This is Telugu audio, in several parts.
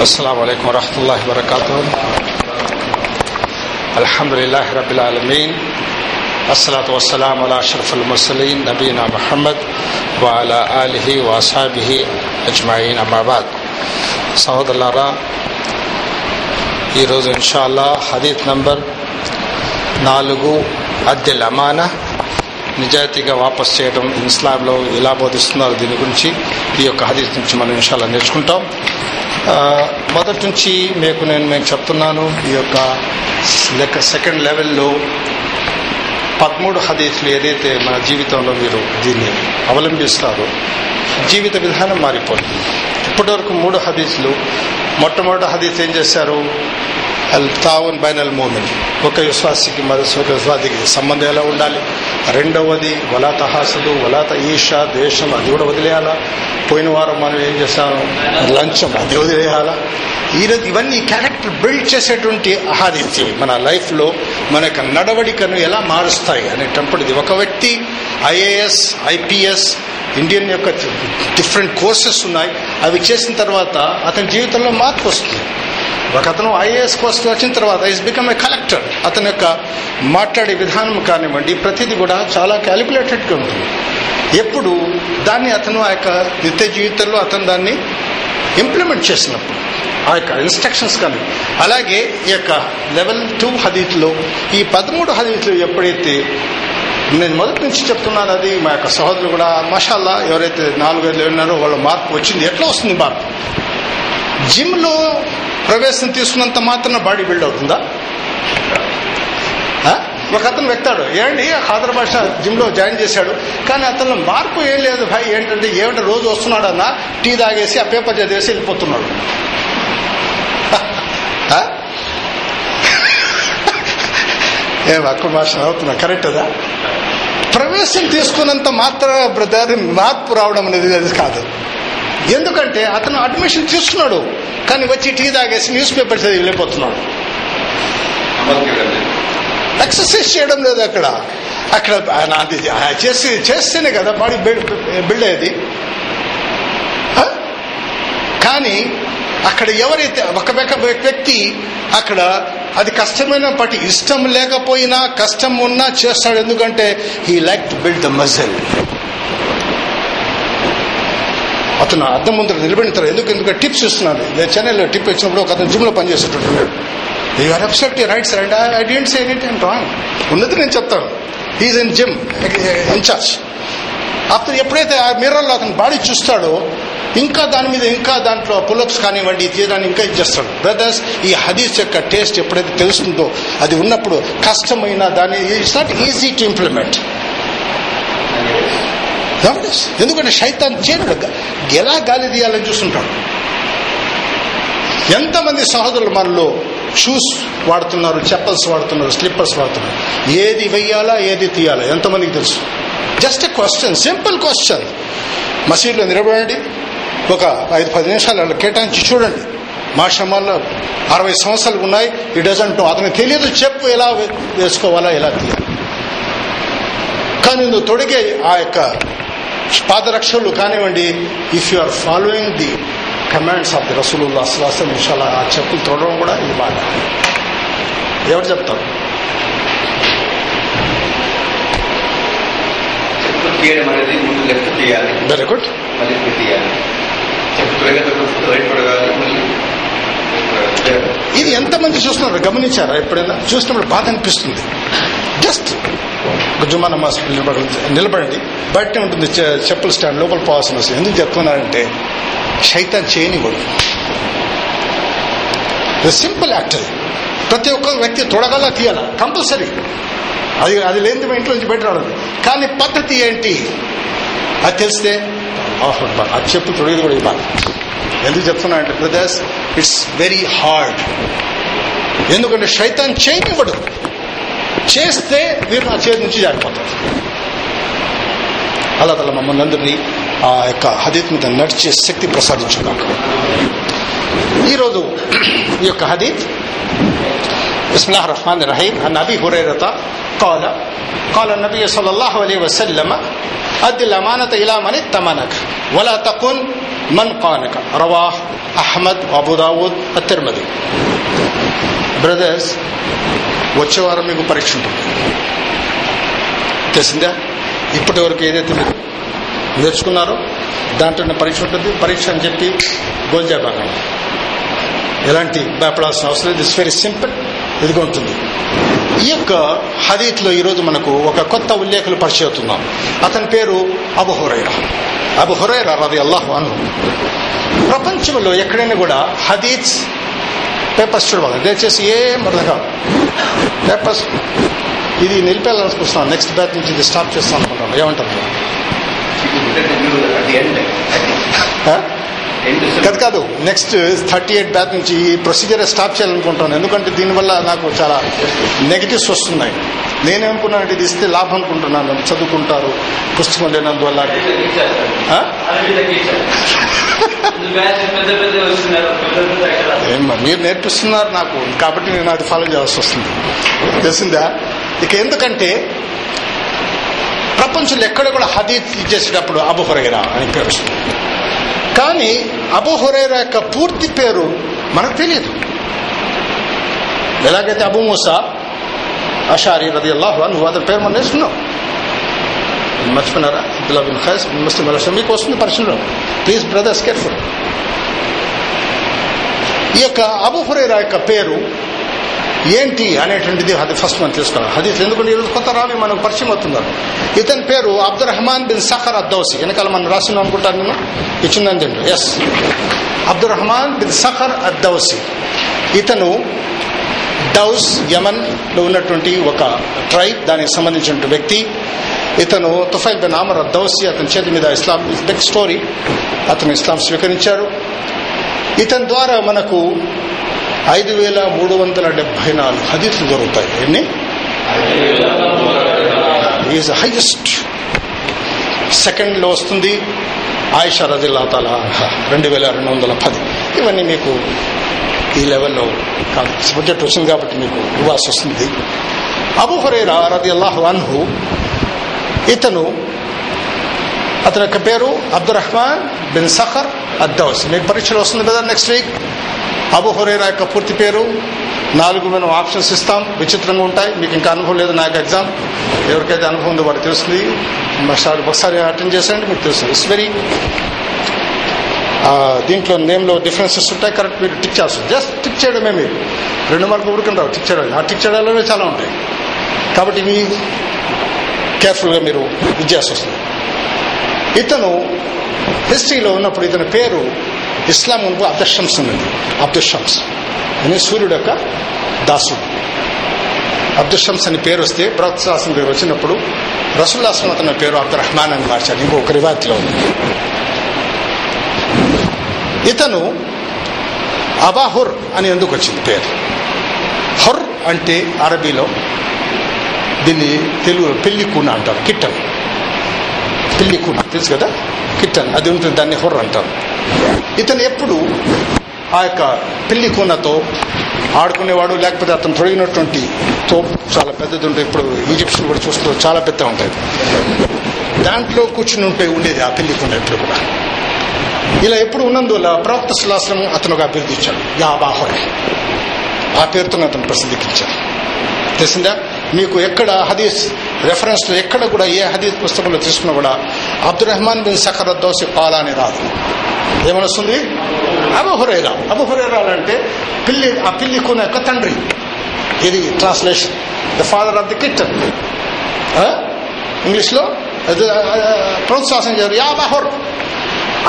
السلام عليكم ورحمة الله وبركاته الحمد لله رب العالمين الصلاة والسلام على أشرف المرسلين نبينا محمد وعلى آله وأصحابه أجمعين أما بعد సహోదరులారా ఈరోజు ఇన్షాల్లా హదీత్ నంబర్ నాలుగు అద్దెల్ అమానా నిజాయితీగా వాపస్ చేయడం ఇస్లాంలో ఎలా బోధిస్తున్నారో దీని గురించి ఈ యొక్క హదీత్ నుంచి మనం ఇన్షాల్లా నేర్చుకుంటాం ఆ, మొదటి నుంచి మీకు నేను మీకు చెప్తున్నాను ఈ యొక్క లెక్క సెకండ్ లెవెల్లో పదమూడు హదీసులు ఏదైతే మన జీవితంలో మీరు దీన్ని అవలంబిస్తారో జీవిత విధానం మారిపోతుంది. ఇప్పటివరకు మూడు హదీసులు. మొట్టమొదటి హదీస్ ఏం చేశారు? అల్ తావన్ బైన్ అల్ మోమిన్. ఒక విశ్వాసికి మరొక విశ్వాసికి సంబంధం ఎలా ఉండాలి? రెండవది వలాత తహాసదు వలాత ఈషా ద్వేషం అది కూడా వదిలేయాలా? పోయిన వారం మనం ఏం చేశాము? లంచం అది వదిలేయాలా? ఈరోజు ఇవన్నీ క్యారెక్టర్ బిల్డ్ చేసేటువంటి ఆహారీతి మన లైఫ్లో మన యొక్క నడవడికను ఎలా మారుస్తాయి అనేటప్పటిది ఒక వ్యక్తి ఐఏఎస్ ఐపీఎస్ ఇండియన్ యొక్క డిఫరెంట్ కోర్సెస్ ఉన్నాయి. అవి చేసిన తర్వాత అతని జీవితంలో మార్పు వస్తుంది. ఒక అతను ఐఏఎస్ పోస్ట్ వచ్చిన తర్వాత ఈస్ బికమ్ ఏ కలెక్టర్ అతని యొక్క మాట్లాడే విధానం కానివ్వండి ప్రతిదీ కూడా చాలా క్యాలిక్యులేటెడ్గా ఉంటుంది. ఎప్పుడు దాన్ని అతను ఆ యొక్క నిత్య జీవితంలో అతను దాన్ని ఇంప్లిమెంట్ చేసినప్పుడు ఆ యొక్క ఇన్స్ట్రక్షన్స్ కానీ అలాగే ఈ యొక్క లెవెల్ టూ హదీత్లో ఈ పదమూడు హదీత్లు ఎప్పుడైతే నేను మొదటి నుంచి చెప్తున్నాను అది మా యొక్క సహోదరులు కూడా మషాల్లా ఎవరైతే నాలుగైదు ఉన్నారో వాళ్ళ మార్పు వచ్చింది. ఎట్లా వస్తుంది మార్పు? జిమ్లో ప్రవేశం తీసుకున్నంత మాత్రం బాడీ బిల్డ్ అవుతుందా? ఒక అతను వ్యక్తాడు ఏంటి? హాదర్ భాష జిమ్లో జాయిన్ చేశాడు. కానీ అతను మార్పు ఏం లేదు. భాయ్ ఏంటంటే ఏమంటే? రోజు వస్తున్నాడన్నా టీ తాగేసి ఆ పేపర్ చదివేసి వెళ్ళిపోతున్నాడు ఆ? ఏ అక్కడ భాష అవుతున్నా? కరెక్ట్ కదా ప్రవేశం తీసుకున్నంత మాత్ర బ్రదర్ మార్పు రావడం అనేది అది కాదు. ఎందుకంటే అతను అడ్మిషన్ తీసుకున్నాడు కానీ వచ్చి టీ తాగేసి న్యూస్ పేపర్ చదివి వెళ్ళిపోతున్నాడు. ఎక్సర్సైజ్ చేయడం లేదు అక్కడ. అక్కడ ఆయన అది చేసి చేస్తేనే కదా బాడీ బిల్డ్ బిల్డ్ అయ్యేది. కానీ అక్కడ ఎవరైతే ఒక వ్యక్తి అక్కడ అది కష్టమైనప్పటి ఇష్టం లేకపోయినా కష్టం ఉన్నా చేస్తాడు. ఎందుకంటే he like to build the muscle అతను అర్థం ముందు నిలబెడతారు ఎందుకు ఎందుకంటే టిప్స్ ఇస్తున్నాను నేను చెన్నైలో టిప్ ఇచ్చినప్పుడు ఒక అతను జిమ్లో పనిచేసేటట్టున్నాడు you are right and I don't say wrong ఉన్నది నేను చెప్తాను. ఈజ్ ఇన్ జిమ్ ఇన్ఛార్జ్ అతను ఎప్పుడైతే ఆ మిర్రర్లో అతను బాడీ చూస్తాడో ఇంకా దాని మీద ఇంకా దాంట్లో పులప్స్ కానివ్వండి ఇది ఇంకా చేస్తాడు. బ్రదర్స్ ఈ హదీస్ యొక్క టేస్ట్ ఎప్పుడైతే తెలుస్తుందో అది ఉన్నప్పుడు కష్టమైన దాన్ని it's not easy to implement ఎందుకంటే శైతాన్ చేయడు ఎలా గాలి తీయాలని చూస్తుంటాడు. ఎంతమంది సహోదరులు మనలో షూస్ వాడుతున్నారు చెప్పల్స్ వాడుతున్నారు స్లిప్పర్స్ వాడుతున్నారు. ఏది వెయ్యాలా ఏది తీయాలా ఎంతమందికి తెలుసు? Just a question simple question మసీదులో నిలబడండి. ఒక ఐదు పది నిమిషాలు అలా కేటాయించి చూడండి. మా శ్రమాల్లో అరవై సంవత్సరాలు ఉన్నాయి. ఈ డజంట్ అతనికి తెలియదు. చెప్పు ఎలా వేసుకోవాలా ఎలా తీయాలి కానీ నువ్వు తొడిగే ఆ యొక్క పాదరక్షలు కానివ్వండి if you are following the commands of the రసూలుల్లా అసలు ఇన్షాల్లా ఆ చెప్పులు తొడడం కూడా ఇది బాగా. ఎవరు చెప్తారు? వెరీ గుడ్ ఇది ఎంతమంది చూస్తున్నారు? గమనించారా ఎప్పుడైనా? చూసినప్పుడు బాధ అనిపిస్తుంది. జస్ట్ జుమా నమాజ్ నిలబడి నిలబడండి. బయట ఉంటుంది చె- చెప్పుల స్టాండ్ లోపల పోవాల్సిన అవసరం ఎందుకు చెప్తున్నారంటే శైతాన్ చేయనివ్వడు. సింపుల్ యాక్ట్ అది ప్రతి ఒక్క వ్యక్తి తొడగల తీయాల. కంపల్సరీ అది అది లేని మా ఇంట్లో నుంచి బయట రావడం. కానీ పద్ధతి ఏంటి? అది తెలిస్తే హాస్పిటల్ బాధ అది చెప్పు తొడిగి కూడా ఇవ్వాలి ఎందుకు చెప్తున్నా అంటే బ్రదర్స్ ఇట్స్ వెరీ హార్డ్ ఎందుకంటే శైతాన్ చేయనివ్వడు. చేస్తే మీరు నా చేతి నుంచి జారిపోతారు. అలా తల మమ్మల్ని అందరినీ ఆ యొక్క హదీత్ మీద నడిచే శక్తి ప్రసాదించున్నాక ఈరోజు ఈ యొక్క హదీత్ ఇస్లాం రహమాన్ రహీం అన్ అబీ హురైరత قال قال النبي صلى الله عليه وسلم أد الأمانة إلى من ائتمنك ولا تكن మన్ కానక రవాహ్ అహ్మద్ అబుదావుద్ అతిర్మది బ్రదర్స్ వచ్చే వారం మీకు పరీక్ష ఉంటుంది తెలిసిందా ఇప్పటి వరకు ఏదైతే మీరు నేర్చుకున్నారో దాంట్లో పరీక్ష ఉంటుంది పరీక్ష అని చెప్పి గోల్జాబాకండి ఎలాంటి భయపడాల్సిన అవసరం లేదు ఇట్స్ వెరీ సింపుల్ ఇదిగా ఉంటుంది ఈ యొక్క హదీత్లో ఈరోజు మనకు ఒక కొత్త ఉల్లేఖలు పరిచయం అవుతున్నాం అతని పేరు అబు హురైరా. అబు హురైరా రది అల్లాహు అను ప్రపంచంలో ఎక్కడైనా కూడా హదీత్స్ పేపర్స్ చూడవాలి. దయచేసి ఏం అర్థం కాదు పేపర్స్. ఇది నిలిపేయాలనుకుంటున్నాను. నెక్స్ట్ బ్యాచ్ నుంచి ఇది స్టాప్ చేస్తాను అనుకుంటాను ఏమంటారు? కాదు కాదు. నెక్స్ట్ థర్టీ ఎయిట్ బ్యాచ్ నుంచి ఈ ప్రొసీజర్ స్టాప్ చేయాలనుకుంటాను ఎందుకంటే దీనివల్ల నాకు చాలా నెగిటివ్స్ వస్తున్నాయి. నేనేమనుకున్నానంటే ఇది ఇస్తే లాభం అనుకుంటున్నాను. చదువుకుంటారు పుస్తకం లేనందువల్ల. మరి నేర్పిస్తున్నారు నాకు. కాబట్టి నేను అది ఫాలో చేయాల్సి వస్తుంది. తెలిసిందా? ఇక ఎందుకంటే ప్రపంచంలో ఎక్కడ కూడా హదీత్ ఇచ్చేసేటప్పుడు అబు హురైరా అని పేరు వస్తుంది. కానీ అబు యొక్క పూర్తి పేరు మనకు తెలియదు ఎలాగైతే అబు మూసా అషారి రది అల్లాహు అని అతని పేరు మనం నేర్చుకున్నాం. మర్చిపోయినారా? అబ్దుల్లా బిన్ ఖైస్ ముస్లిం అలసం మీకు వస్తుంది పరిశీలన ప్లీజ్ బ్రదర్స్ కేర్ఫుల్ ఈ యొక్క అబు హురైరా యొక్క పేరు ఏంటి అనేటువంటిది అది ఫస్ట్ మనం తెలుసుకోవాలి. హదీస్ ఎందుకంటే ఈరోజు కొత్త రావి మనం పరిచయం అవుతున్నారు. ఇతని పేరు Abdul Rahman bin Sakhar Addausi. వెనకాల మనం రాసిన అనుకుంటాను నేను ఇచ్చిందని yes Abdul Rahman bin Sakhar Addausi. ఇతను డౌస్ యమన్లో ఉన్నటువంటి ఒక ట్రైబ్ దానికి సంబంధించిన వ్యక్తి. ఇతను తుఫైల్ బిన్ ఆమర్ అద్దౌసి అతని చేతి మీద ఇస్లాం బిగ్ స్టోరీ. అతను ఇస్లాం స్వీకరించారు ఇతని ద్వారా మనకు ఐదు వేల మూడు వందల డెబ్బై నాలుగు హదీసులు దొరుకుతాయి. ఎన్ని? ఈజ్ హైయెస్ట్ సెకండ్లో వస్తుంది ఆయిషా రజిల్లా తాలా రెండు వేల రెండు వందల పది. ఇవన్నీ మీకు ఈ లెవెల్లో కాదు. సబ్జెక్ట్ వచ్చింది కాబట్టి మీకు ఇవ్వాల్సి వస్తుంది. అబు హురైరా రది అల్లాహ్ అన్హు ఇతను అతని యొక్క పేరు Abdul Rahman bin Sakhar Addaus. మీకు పరీక్షలు వస్తుంది కదా నెక్స్ట్ వీక్ అబు హురైరా యొక్క పూర్తి పేరు. నాలుగు మనం ఆప్షన్స్ ఇస్తాం. విచిత్రంగా ఉంటాయి. మీకు ఇంకా అనుభవం లేదు. నాకు ఎగ్జామ్. ఎవరికైతే అనుభవం ఉందో వాడు తెలుస్తుంది. ఒకసారి ఒకసారి అటెండ్ చేసేయండి మీకు తెలుస్తుంది. ఇట్స్ వెరీ దీంట్లో నేమ్లో డిఫరెన్సెస్ ఉంటాయి. కరెక్ట్ మీరు టిక్ చేస్తారు. జస్ట్ టిక్ చేయడమే మీరు. రెండు మార్కులు ఊరుకుని రావు. టిక్ చేయడం ఆ టిక్ చేయడంలోనే చాలా ఉంటాయి. కాబట్టి ఇవి కేర్ఫుల్గా మీరు ఇది వస్తుంది. ఇతను హిస్టరీలో ఉన్నప్పుడు ఇతని పేరు ఇస్లాం ముందు అబ్దుషమ్స్ ఉన్నది అబ్దుషమ్స్ అనే సూర్యుడు యొక్క దాసుడు. అబ్దుషమ్స్ అని పేరు వస్తే ప్రవక్తాసం పేరు వచ్చినప్పుడు రసూల్లాసం అతని పేరు అబ్దుల్ రహమాన్ అని మార్చాడు ఇంకొక రివాయత్లో ఉంది. ఇతను అబాహుర్ అని ఎందుకు వచ్చింది పేరు? హుర్ అంటే అరబీలో దీన్ని తెలుగు పెళ్ళి కూన అంటారు. కిట్టన్. పెళ్ళి కూన. తెలుసు కదా? కిట్టన్. అది ఉంటుంది. దాన్ని హుర్ అంటారు. ఇతను ఎప్పుడు ఆ యొక్క పిల్లి కూనతో ఆడుకునేవాడు లేకపోతే అతను తొడిగినటువంటి తోపు చాలా పెద్దది ఉంటుంది ఇప్పుడు ఈజిప్షన్ కూడా చూస్తూ చాలా పెద్ద ఉంటాయి. దాంట్లో కూర్చుని ఉంటే ఉండేది ఆ పెళ్ళి కూన ఎప్పుడు కూడా. ఇలా ఎప్పుడు ఉన్నందువల్ల ప్రవక్త సులాసనం అతను ఒక అభివృద్ధి ఇచ్చాడు. యా ఆ పేరుతో అతను ప్రసిద్ధికించాడు తెలిసిందా? మీకు ఎక్కడ హదీస్ రెఫరెన్స్లో ఎక్కడ కూడా ఏ హదీస్ పుస్తకంలో తీసుకున్నా కూడా అబ్దుల్ రెహమాన్ బిన్ సఖర్ దోసి పాలా అని రాదు. ఏమనొస్తుంది? అబు హురైరా అబు అంటే పిల్లి ఆ పిల్లి కొన యొక్క తండ్రి. ఇది translation the father of the kitten ఇంగ్లీష్లో? ప్రోత్సాహం చేయరు యా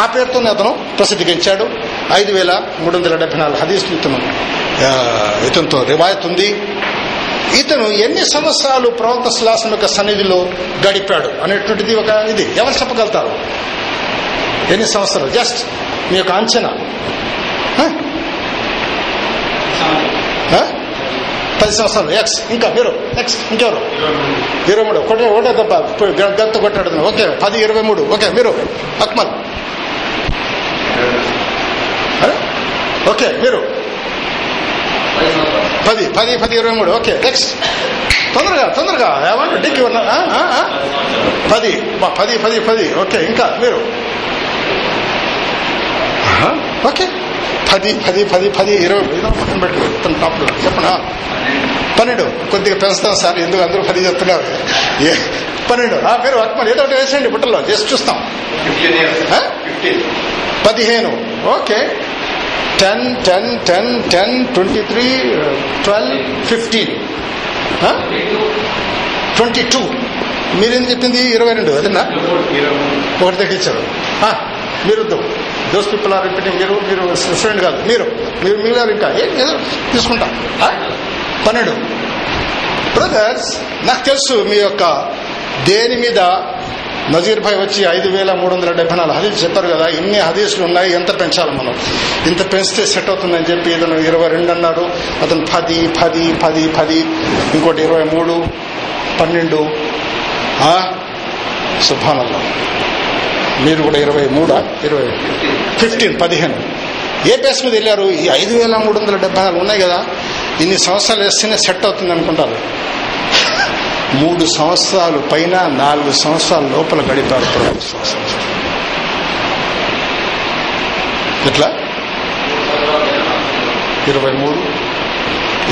ఆ పేరుతోనే అతను ప్రసిద్ధిగించాడు. ఐదు వేల మూడు వందల డెబ్బై నాలుగు హదీసులు ఇతను ఇతనితో రివాయత్ ఉంది ఇతను ఎన్ని సంవత్సరాలు ప్రవక్త శిలాసం యొక్క సన్నిధిలో గడిపాడు అనేటువంటిది ఒక ఇది. ఎవరు చెప్పగలుగుతారు? ఎన్ని సంవత్సరాలు? జస్ట్ మీ యొక్క అంచనా. పది సంవత్సరాలు. ఎక్స్ ఇంకా మీరు. ఎక్స్ ఇంకెవరు? ఇరవై మూడు. ఒకటే ఒకటే దెబ్బ గంత కొట్టాడు ఓకే పది ఇరవై మూడు. ఓకే మీరు. అక్మల్. ఓకే మీరు. పది పది పది ఇరవై మూడు. ఓకే నెక్స్ట్ తొందరగా తొందరగా. ఏమన్నా డిక్కి ఉన్నా పది పది పది పది. ఓకే ఇంకా మీరు. ఓకే పది పది పది పది ఇరవై ఏదో పక్కన పెట్టు. టాప్లో చెప్పనా? పన్నెండు. కొద్దిగా పెంచుతాం సార్ ఎందుకు అందరూ పది చెప్తున్నారు ఏ పన్నెండు. ఆ, మీరు వర్క్మన్ ఏదో ఒకటి వేసేయండి బుట్టలో. జస్ట్ చూస్తాం. పదిహేను. Okay. Ten ten ten ten twenty three twelve fifteen. Twenty two. మీరేం చెప్పింది? ఇరవై రెండు అదేనా? ఒకటి తగ్గించారు మీరు దోస్ పీపుల్ ఆర్ మీరు మీరు స్టూడెంట్ కాదు. మీరు మీరు మిగిలినారు ఇంకా ఏదో తీసుకుంటా? పన్నెండు. బ్రదర్స్ నాకు తెలుసు మీ యొక్క దేని మీద నజీర్ భాయ్ వచ్చి ఐదు వేల మూడు వందల డెబ్బై నాలుగు హదీస్ చెప్పారు కదా. ఇన్ని హదీసులు ఉన్నాయి ఎంత పెంచాలి మనం? ఇంత పెంచితే సెట్ అవుతుందని చెప్పి ఇతను ఇరవై రెండు అన్నాడు. అతను పది పది పది పది ఇంకోటి ఇరవై మూడు పన్నెండు. సుభానల్లా. మీరు కూడా ఇరవై మూడా? ఇరవై. ఫిఫ్టీన్ పదిహేను. ఏ బేస్ మీద వెళ్ళారు? ఈ ఐదు వేల మూడు వందల డెబ్బై నాలుగు ఉన్నాయి కదా. ఇన్ని సంవత్సరాలు వేస్తేనే సెట్ అవుతుంది అనుకుంటారు. మూడు సంవత్సరాలు పైన నాలుగు సంవత్సరాల లోపల గడిపారు ప్రభు ఎట్లా? ఇరవై మూడు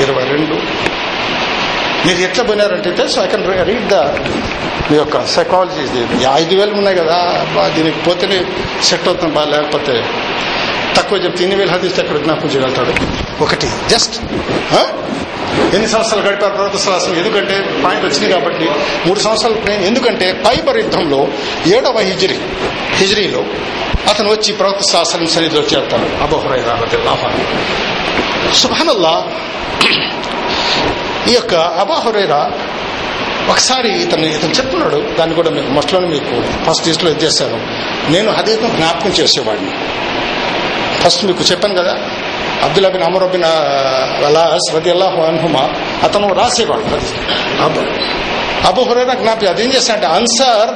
ఇరవై రెండు మీరు ఎట్లా పోయినారంటే తెలుసు? ఐ కెన్ రీడ్ ద మీ యొక్క సైకాలజీ ఐదు వేలు ఉన్నాయి కదా అబ్బా, దీనికి పోతేనే సెట్ అవుతుంది బా లేకపోతే తక్కువ చెప్తే ఇన్ని వేలు హదీస్తే ఎక్కడ జ్ఞాపకం చేయగలుగుతాడు? ఒకటి జస్ట్ ఎన్ని సంవత్సరాలు గడిపారు ప్రభుత్వ సలాసం ఎందుకంటే పాయింట్ వచ్చింది కాబట్టి మూడు సంవత్సరాలు ఎందుకంటే పైబర్ యుద్ధంలో ఏడవ హిజ్రీ హిజ్రీలో అతను వచ్చి ప్రభుత్వ సలాసం సన్నిధిలో చేస్తాడు అబోహరై రాబతి సుభానల్లా ఈ యొక్క అబాహురేరా ఒకసారి ఇతను ఇతను చెప్తున్నాడు దాన్ని కూడా మీకు మొట్టలో మీకు ఫస్ట్ లిస్ట్లో చేశాను. నేను హదీతం జ్ఞాపకం చేసేవాడిని. ఫస్ట్ మీకు చెప్పాను కదా అబ్దుల్లా బిన్ అమర్ బిన్ అలా రది అల్లాహు అన్హుమా అతను రాసేవాడు అది అబు అబు హురైరా జ్ఞాపకం అదేం చేస్తాడంటే అన్సార్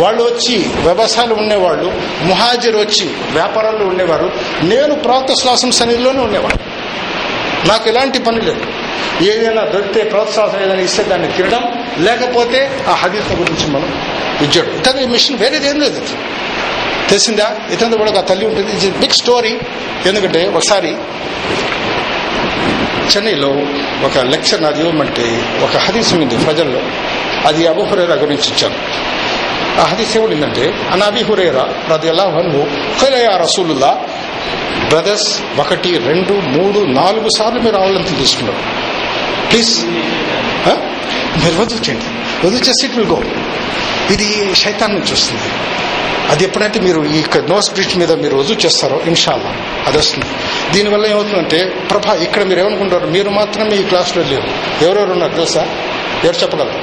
వాళ్ళు వచ్చి వ్యవసాయాలు ఉండేవాళ్ళు ముహాజిర్ వచ్చి వ్యాపారాల్లో ఉండేవారు. నేను ప్రవక్త శ్వాసం సన్నిధిలోనే ఉండేవాడు నాకు ఎలాంటి పని లేదు. ఏదైనా దొరికితే ప్రోత్సాహం ఏదైనా ఇస్తే దాన్ని తినడం లేకపోతే ఆ హదీస్ గురించి మనం ఇచ్చాడు ఇతను మిషన్ వేరేది ఏం లేదు. తెలిసిందా? ఇతను కూడా ఒక తల్లి ఉంటుంది. ఇది బిగ్ స్టోరీ ఎందుకంటే ఒకసారి చెన్నైలో ఒక లెక్చర్ నాది ఇవ్వమంటే ఒక హదీస్ ఉంది ప్రజల్లో. అది అబుహురేరా గురించి ఇచ్చాను ఆ హదీస్ ఏమిటిందంటే అన్న అబిహురేరా ప్రతి ఎలా వన్ను ఖైలయా రసూలుల్లా బ్రదర్స్ ఒకటి రెండు మూడు నాలుగు సార్లు మీరు ఆవులంతా తీసుకున్నారు. ప్లీజ్ మీరు వదులు చేయండి చేసి ఇట్ విల్ గో ఇది శైతాన్ నుంచి వస్తుంది అది ఎప్పుడైతే మీరు ఈ నోస్ బ్రిడ్జ్ మీద మీరు రుజువు చేస్తారో ఇన్షాల్లా. అది వస్తుంది. దీనివల్ల ఏమవుతుందంటే ప్రభా ఇక్కడ మీరు ఏమనుకుంటారు మీరు మాత్రమే ఈ క్లాస్లో లేరు. ఎవరెవరు ఉన్నారు తెలుసా? ఎవరు చెప్పగలరు?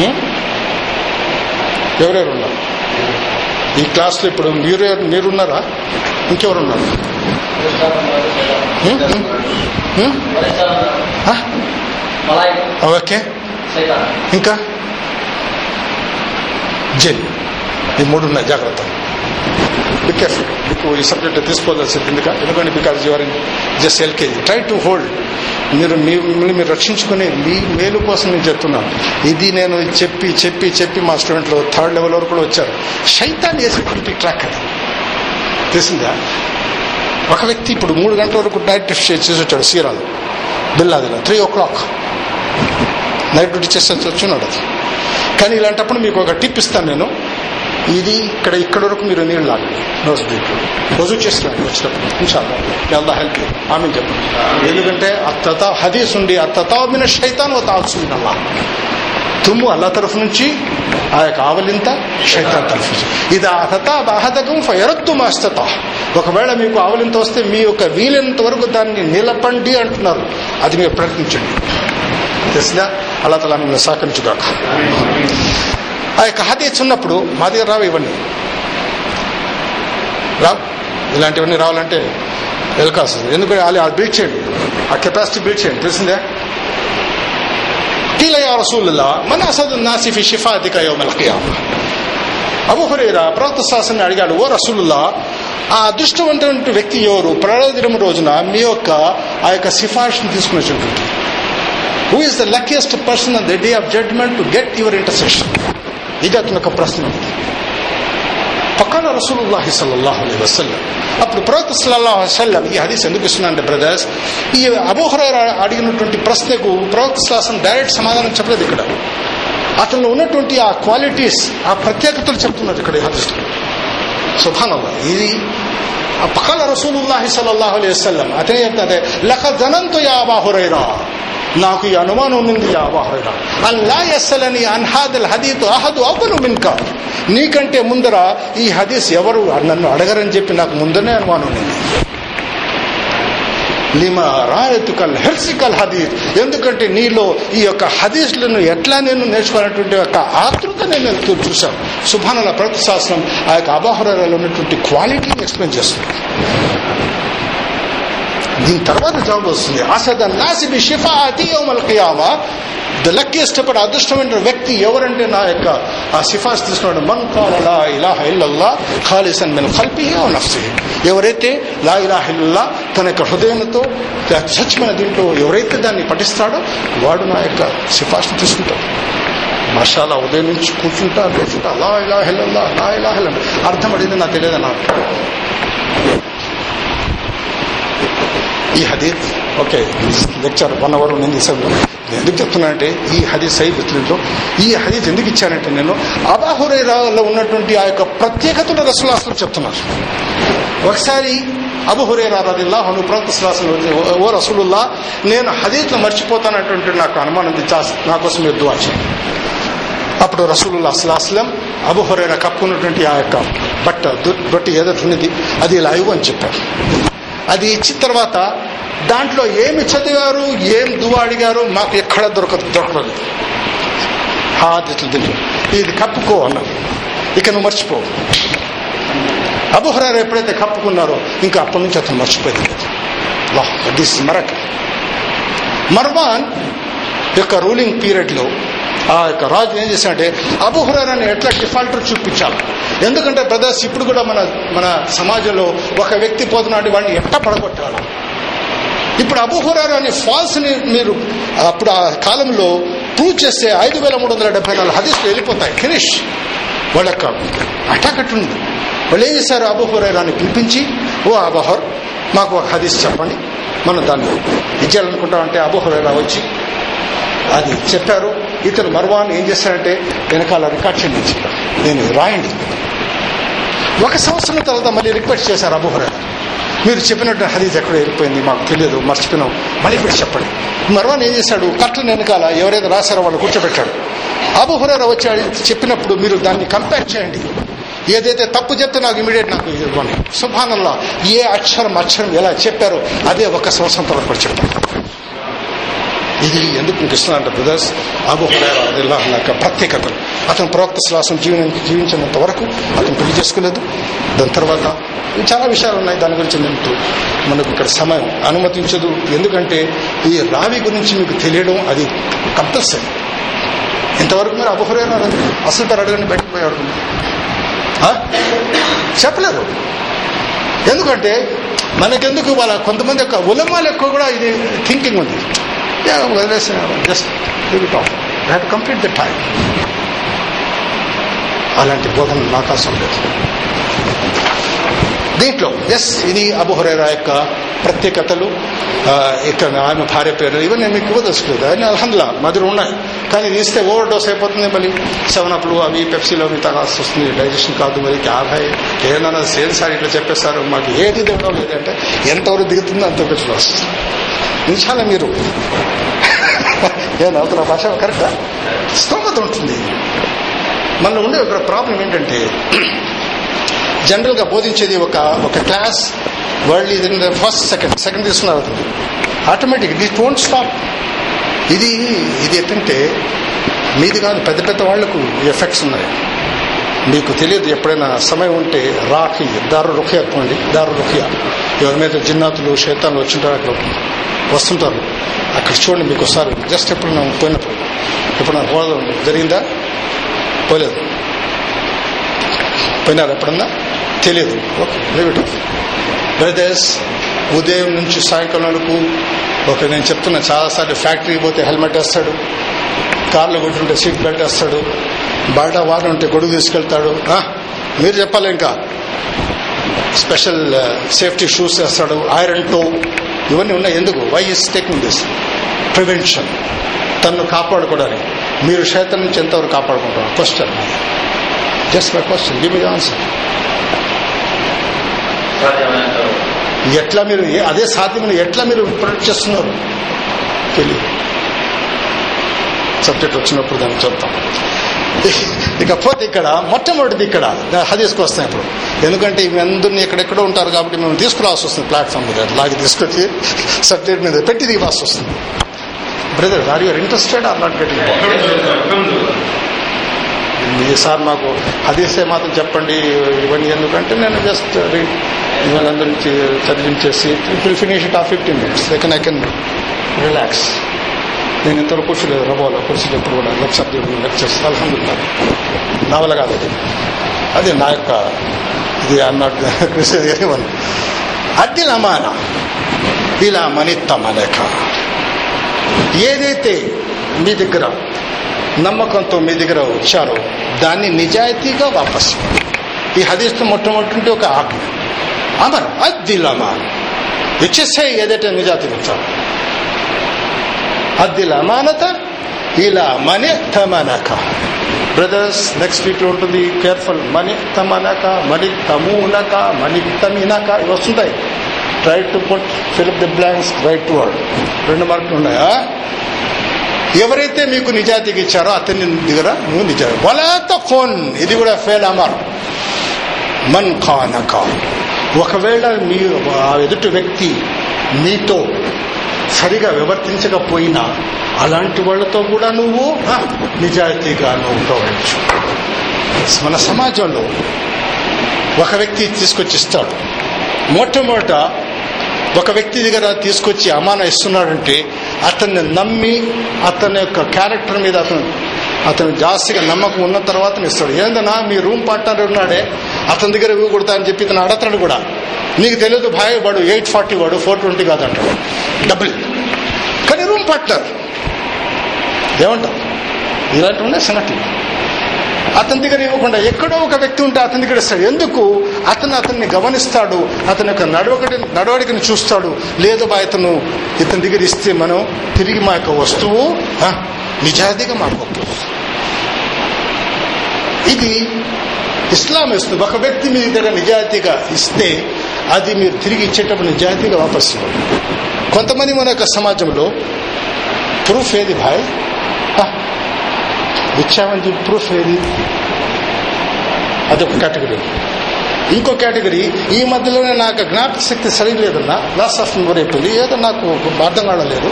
Hmm? ఎవరెవరు ఉన్నారు? ఈ క్లాస్లో ఇప్పుడు మీరు మీరున్నారా? ఇంకెవరు ఉన్నారు? ఓకే ఇంకా జెల్ ఈ మూడు ఉన్నాయి జాగ్రత్త బికాస్ మీకు ఈ సబ్జెక్ట్ తీసుకోవాల్సింది ఎందుక ఎందుకంటే because your just LKG try to hold మీరు మీ- మిమ్మల్ని మీరు రక్షించుకునే మీ మేలు కోసం నేను చెప్తున్నాను ఇది నేను చెప్పి చెప్పి చెప్పి మా స్టూడెంట్లు థర్డ్ లెవెల్ వరకు కూడా వచ్చారు శైతాన్ వేసేటువంటి ట్రాక్ అది తెలిసిందా ఒక వ్యక్తి ఇప్పుడు మూడు గంటల వరకు నైట్ షిఫ్ట్ చేసి వచ్చాడు సీరాలు. బిల్లాదిలో three o'clock night duty చేసి వచ్చున్నాడు అది. కానీ ఇలాంటప్పుడు మీకు ఒక టిప్ ఇస్తాను నేను. ఇది ఇక్కడ ఇక్కడ వరకు మీరు నీళ్ళు లాగండి. నోస్ బ్రీక్ రోజు చేస్తున్నాను వచ్చినప్పుడు. ఇన్షాల్లా. ఎలా హెల్ప్ ఆమె చెప్పండి. ఎందుకంటే అత్తత హదీస్ ఉండి అత్తతామిన శైతాన్ ఓ తాల్సింది అల్లా తుమ్ము అల్లా తరఫు నుంచి ఆ యొక్క ఆవలింత శైతాన్ తరఫు నుంచి. ఇది అహతా బాహతకం ఫయరత్తు మాస్తత ఒకవేళ మీకు ఆవలింత వస్తే మీ యొక్క వీలైనంత వరకు దాన్ని నిలపండి అంటున్నారు. అది మీరు ప్రయత్నించండి. తెలిసిందా అల్లా తలా మిమ్మల్ని సహకరించుగాక. ఆ యొక్క హదీస్ ఉన్నప్పుడు మా దగ్గర రావు ఇవన్నీ. రావు? ఇలాంటివన్నీ రావాలంటే వెళ్ళకాల్సింది ఎందుకంటే వాళ్ళు అది బిల్డ్ చేయండి. ఆ కెపాసిటీ బిల్డ్ చేయండి. తెలిసిందే? قيل يا رسول الله من أسد الناس في شفاعتك يوم القيامة అబు హురేరా ప్రవక్త శాసనాన్ని అడిగాడు ఓ రసూలుల్లా ఆ అదృష్టవంతమైన వ్యక్తి ఎవరు ప్రళయ దినం రోజున మీ యొక్క ఆ యొక్క సిఫార్సును తీసుకుని వచ్చినటువంటి who is the luckiest person on the day of judgment to get your intercession ఇది అతని యొక్క ప్రశ్న పక్కన రసూలుల్లాహి సల్లల్లాహు అలైహి వసల్లం అప్పుడు ప్రవక్త సల్లల్లాహు అలైహి వసల్లం ఈ హదీస్ ఎందుకు ఇస్తున్నానంటే బ్రదర్స్ ఈ అబూహరైరా అడిగినటువంటి ప్రశ్నకు ప్రవక్త శ్లాసం డైరెక్ట్ సమాధానం చెప్పలేదు ఇక్కడ. అతనిలో ఉన్నటువంటి ఆ క్వాలిటీస్ ఆ ప్రత్యేకతలు చెప్తున్నారు ఇక్కడ ఈ హదీస్. సుభానల్లా ఇది పక్కన రసూలుల్లాహి సల్లల్లాహు అలైహి వసల్లం అతనే చెప్తాదే లఖ జనంతో యా అబాహురైరా నాకు ఈ అనుమానం ఉంది యా అల్లా ఎస్సలని అన్హాదల్ హదీత్ అహదు అవలు మిన్కా. నీకంటే ముందర ఈ హదీస్ ఎవరు నన్ను అడగరని చెప్పి నాకు ముందరనే అనుమానం ఉంది. లిమా రాయతుకల్ హెర్సికల్ హదీస్. ఎందుకంటే నీలో ఈ యొక్క హదీస్లను ఎట్లా నేను నేర్చుకున్నటువంటి యొక్క ఆతృత నేను చూశాను. సుభానుల ప్రతిశాస్త్రం శాస్త్రం ఆ యొక్క అబాహురాలలో ఉన్నటువంటి క్వాలిటీని ఎక్స్ప్లెయిన్ చేస్తుంది. దీని తర్వాత జవాబు వస్తుంది. అసద నాసిబి షిఫా అతి యోమల్ కియామా. ద లక్కీయెస్ట్ అప్పుడు అదృష్టమైన వ్యక్తి ఎవరంటే నా యొక్క ఆ సిఫార్సు తీసుకున్నాడు. మన్ కాలలా ఇలా ఇలాహ ఇల్లల్లా ఖాళీసన్ మిన్ ఖల్పిహి వ నఫ్సిహి. ఎవరైతే లా ఇలాహ ఇల్లల్లా తన యొక్క హృదయంతో స్వచ్ఛమైన దీంట్లో ఎవరైతే దాన్ని పఠిస్తాడో వాడు నా యొక్క సిఫార్సు తీసుకుంటాడు. మషాలా ఉదయం నుంచి కూర్చుంటా లేచుంటా లా ఇలా హెల్లల్లా లా ఇలా హెల్ల అర్థం అడిగింది నాకు తెలియదు నాకు ఈ హదీత్ ఓకే లెక్చర్ వన్ అవర్ ఉంది సమయంలో నేను ఎందుకు చెప్తున్నానంటే ఈ హదీత్ సై బుత్తులతో ఈ హదీత్ ఎందుకు ఇచ్చానంటే నేను అబాహురేరాలో ఉన్నటువంటి ఆ యొక్క ప్రత్యేకతను రసులాసులు చెప్తున్నారు. ఒకసారి అబు హురేరా రదిల్లాహను ప్రవక్త ఓ రసూలుల్లా నేను హదీత్ను మర్చిపోతానటువంటి నాకు అనుమానం ఉంది నా కోసం మీరు దువా చేయండి. అప్పుడు రసూలుల్లా అసలాస్లం అబుహురేరా కప్పుకున్నటువంటి ఆ యొక్క బట్ట దు- ఏదో ఉన్నది అది ఇలా అని చెప్పారు. అది ఇచ్చిన తర్వాత దాంట్లో ఏమి చదివారు ఏం దువా అడిగారు మాకు ఎక్కడ దొరక దొరకలేదు. హాదిట్లు దీంట్లో ఇది కప్పుకో అన్నారు ఇక నువ్వు మర్చిపో. అబుహరారు ఎప్పుడైతే కప్పుకున్నారో ఇంకా అప్పటి నుంచి అతను మర్చిపోయింది లేదు వాహ్ దిస్ మరక్ మర్వాన్ యొక్క రూలింగ్ పీరియడ్లో ఆ యొక్క రాజు ఏం చేశాడంటే అబుహురాన్ని ఎట్లా డిఫాల్టర్ చూపించాలి ఎందుకంటే బ్రదర్స్ ఇప్పుడు కూడా మన మన సమాజంలో ఒక వ్యక్తి పోతున్నాడు వాడిని ఎట్లా పడగొట్టాలి. ఇప్పుడు అబుహురారు అనే ఫాల్స్ని మీరు అప్పుడు ఆ కాలంలో ప్రూవ్ చేస్తే ఐదు వేల మూడు వందల డెబ్బై నాలుగు హదీస్లు వెళ్ళిపోతాయి ఫినిష్ వాళ్ళ యొక్క అటాక్ అట్టుంది వాళ్ళు ఏం చేశారు? అబుహురారాన్ని పిలిపించి ఓ అబహర్ మాకు ఒక హదీస్ చెప్పండి మనం దాన్ని ఇచ్చేయాలనుకుంటామంటే అబుహురారా వచ్చి అది చెప్పారు. ఇతను మర్వాన్ ఏం చేశాడంటే వెనకాల రికార్డ్ చేయించి నేను రాయండి. ఒక సంవత్సరం తర్వాత మళ్ళీ రిక్వెస్ట్ చేశారు అబుహురా మీరు చెప్పినట్టు హరీజ్ ఎక్కడ వెళ్ళిపోయింది మాకు తెలియదు మర్చిపోయినాం. మళ్ళీ ఇప్పుడు చెప్పండి మర్వాన్ ఏం చేశాడు? కట్ల వెనకాల ఎవరైతే రాశారో వాళ్ళు కూర్చోబెట్టాడు. అబుహురా వచ్చి చెప్పినప్పుడు మీరు దాన్ని కంపేర్ చేయండి. ఏదైతే తప్పు చెప్తే నాకు ఇమీడియట్ నాకు ఇవ్వండి. సుభానల్లా ఏ అక్షరం అక్షరం ఎలా చెప్పారో అదే ఒక సంవత్సరం తర్వాత కూడా చెప్పారు ఇది ఎందుకు కృష్ణ అంట బ్రదర్స్ అబు హురైరా యొక్క ప్రత్యేకతలు అతను ప్రవక్త శ్వాసం జీవనానికి జీవించినంత వరకు అతను పెళ్ళి చేసుకోలేదు. దాని తర్వాత చాలా విషయాలు ఉన్నాయి దాని గురించి నేను మనకు ఇక్కడ సమయం అనుమతించదు. ఎందుకంటే ఈ రావి గురించి మీకు తెలియడం అది కంపల్సరీ ఇంతవరకు మీరు అబు అసలు పేరు అడగండి బయటకు పోయి అడగండి చెప్పలేరు ఎందుకంటే మనకెందుకు వాళ్ళ కొంతమంది యొక్క ఉలమాలు ఎక్కువ కూడా ఇది థింకింగ్ ఉంది. జస్ట్ కంప్లీట్ ద టైం అలాంటి బోధన నాకు అవసరం లేదు దీంట్లో ఎస్ ఇది అబుహురేరా యొక్క ప్రత్యేకతలు ఇక్కడ ఆమె భార్య పేరు ఇవన్నీ నేను మీకు ఇవ్వదలుచుకోలేదు. అని అల్హందులా మధుర ఉన్నాయి. కానీ ఇది ఇస్తే ఓవర్ డోస్ అయిపోతుంది మళ్ళీ. సెవెన్ అప్లు అవి పెప్సీలో అవి తాగాల్సి వస్తుంది. డైజెషన్ కాదు మరి యాభై ఏదైనా సేల్ సార్ ఇట్లా చెప్పేస్తారు మాకు ఏది దిగడం లేదంటే ఎంతవరకు దిగుతుందో అంతవరకు చూడాల్సి నిమిషాల మీరు నేను అవుతున్న భాష కరెక్టా స్తోమత ఉంటుంది. మనలో ఉండే ఒక ప్రాబ్లం ఏంటంటే జనరల్గా బోధించేది ఒక ఒక క్లాస్ వరల్డ్ ఇది ఫస్ట్ సెకండ్ సెకండ్ తీసుకున్నారు ఆటోమేటిక్ దిస్ డోంట్ స్టాప్ ఇది ఇది ఏంటంటే మీది కాదు పెద్ద పెద్ద వాళ్ళకు ఎఫెక్ట్స్ ఉన్నాయి. మీకు తెలియదు ఎప్పుడైనా సమయం ఉంటే రాఖీ దారు రుఖియా పోండి దారు రుఖియా ఎవరి మీద జిన్నాతులు శైతాన్లు వచ్చింటారు అక్కడ వస్తుంటారు. అక్కడ చూడండి మీకు ఒకసారి జస్ట్ ఎప్పుడు పోయినప్పుడు. ఇప్పుడు నాకు పోవడం జరిగిందా? పోలేదు. పోయినారు ఎప్పుడన్నా? తెలియదు ఓకే బ్రదర్స్ ఉదయం నుంచి సాయంకాలం వరకు ఓకే నేను చెప్తున్నా చాలాసార్లు ఫ్యాక్టరీకి పోతే హెల్మెట్ వేస్తాడు కార్లో కొట్టుంటే సీట్ బెల్ట్ వేస్తాడు బయట వారం ఉంటే గొడుగు తీసుకెళ్తాడు మీరు చెప్పాలి ఇంకా. స్పెషల్ సేఫ్టీ షూస్ వేస్తాడు ఐరన్ టో ఇవన్నీ ఉన్నాయి. ఎందుకు? Why is taking this prevention తను కాపాడుకోవడానికి. మీరు క్షేత్రం నుంచి ఎంతవరకు కాపాడుకుంటారు question just my question give me answer ఎట్లా మీరు అదే సాధ్యమైన ఎట్లా మీరు ప్రొటెక్ట్ చేస్తున్నారు? తెలియదు సబ్జెక్ట్ వచ్చినప్పుడు దాన్ని చూద్దాం ఇకపోతే ఇక్కడ మొట్టమొదటిది ఇక్కడ హదీస్కి వస్తాం ఇప్పుడు. ఎందుకంటే ఇవి అందరినీ ఎక్కడెక్కడో ఉంటారు కాబట్టి మేము తీసుకురావాల్సి వస్తుంది ప్లాట్ఫామ్ మీద. లాగి తీసుకొచ్చి సబ్జెక్ట్ మీద పెట్టి దిగాల్సి వస్తుంది. Brother are your interested or not getting ఈసారి మాకు హదీసే మాత్రం చెప్పండి ఇవన్నీ ఎందుకంటే నేను జస్ట్ ఇవన్నీ అందరి నుంచి చదివించేసి విల్ ఫినిష్ ఇట్ ఆ fifteen minutes second I can relax నేను ఇంతవరకు కూర్చోలేదు రబోలో కూర్చోలేదు ఎప్పుడు కూడా లెక్చర్ లెక్చర్స్ అల్హమ్దుల్లా నా కాదు అది. అది నా యొక్క ఇది అన్నట్టు వన్ అది అమాన. ఇలా మనిత్తమలేక ఏదైతే మీ దగ్గర నమ్మకంతో మీ దగ్గర వచ్చారో దాన్ని నిజాయితీగా వాపస్. ఈ హదీస్తో మొట్టమొదటి ఒక ఆజ్ఞ. అమర్ అద్దిలమా. అమాన్ ఇచ్చేసే ఏదైతే నిజాతి వచ్చాం అద్దిల అమానత ఇలా మనే తమనక. బ్రదర్స్ నెక్స్ట్ వీక్లో ఉంటుంది కేర్ఫుల్. మని తమనక మని తమూనక మని తమినక. ఇవి వస్తుంటాయి. Try to put fill up the blanks right word రెండు మార్కులు ఉన్నాయా. ఎవరైతే మీకు నిజాయితీకి ఇచ్చారో అతని దగ్గర నువ్వు నిజాయి. వలాత ఫోన్ ఇది కూడా ఫెయిల్ అమర్. మన్ ఖాన్ ఖాన్ ఒకవేళ మీరు ఆ ఎదుటి వ్యక్తి మీతో సరిగా వివర్తించకపోయినా అలాంటి వాళ్ళతో కూడా నువ్వు నిజాయితీగా నువ్వు ఉండవచ్చు. మన సమాజంలో ఒక వ్యక్తి తీసుకొచ్చి ఇస్తాడు. మొట్టమొదట ఒక వ్యక్తి దగ్గర తీసుకొచ్చి అమాన ఇస్తున్నాడంటే అతన్ని నమ్మి అతని యొక్క క్యారెక్టర్ మీద అతను అతను జాస్తిగా నమ్మకం ఉన్న తర్వాత ఇస్తాడు. ఏందన్నా మీ రూమ్ పార్ట్నర్ ఉన్నాడే అతని దగ్గర ఇవ్వకూడదా అని చెప్పి ఇతను అడతాడు కూడా. నీకు తెలియదు భాయ్ వాడు ఎయిట్ ఫార్టీ వాడు ఫోర్ ట్వంటీ కాదంటాడు డబుల్ కానీ రూమ్ పార్ట్నర్ ఏమంటావు? ఇలాంటి ఉన్నాయి సంగతి. అతని దగ్గర ఇవ్వకుండా ఎక్కడో ఒక వ్యక్తి ఉంటే అతని దగ్గర ఇస్తాడు ఎందుకు? అతను అతన్ని గమనిస్తాడు. అతని యొక్క నడవకటి నడవడికను చూస్తాడు. లేదు బా ఇతను ఇతని దగ్గర ఇస్తే మనం తిరిగి మా యొక్క వస్తువు నిజాయితీగా మాకు ఇది ఇస్లాం ఇస్తుంది. ఒక వ్యక్తి మీ దగ్గర నిజాయితీగా ఇస్తే అది మీరు తిరిగి ఇచ్చేటప్పుడు నిజాయితీగా వాపస్ ఇవ్వండి కొంతమంది మన యొక్క సమాజంలో ప్రూఫ్ ఏది భాయ్ చెప్పి ప్రూఫ్ ఏది అదొక కేటగిరీ ఇంకో కేటగిరీ ఈ మధ్యలోనే నాకు జ్ఞాపక శక్తి సరిగ్లేదన్నా లాస్ ఆఫ్ మెమరీ అయిపోయింది ఏదో నాకు అర్థం కావలేదు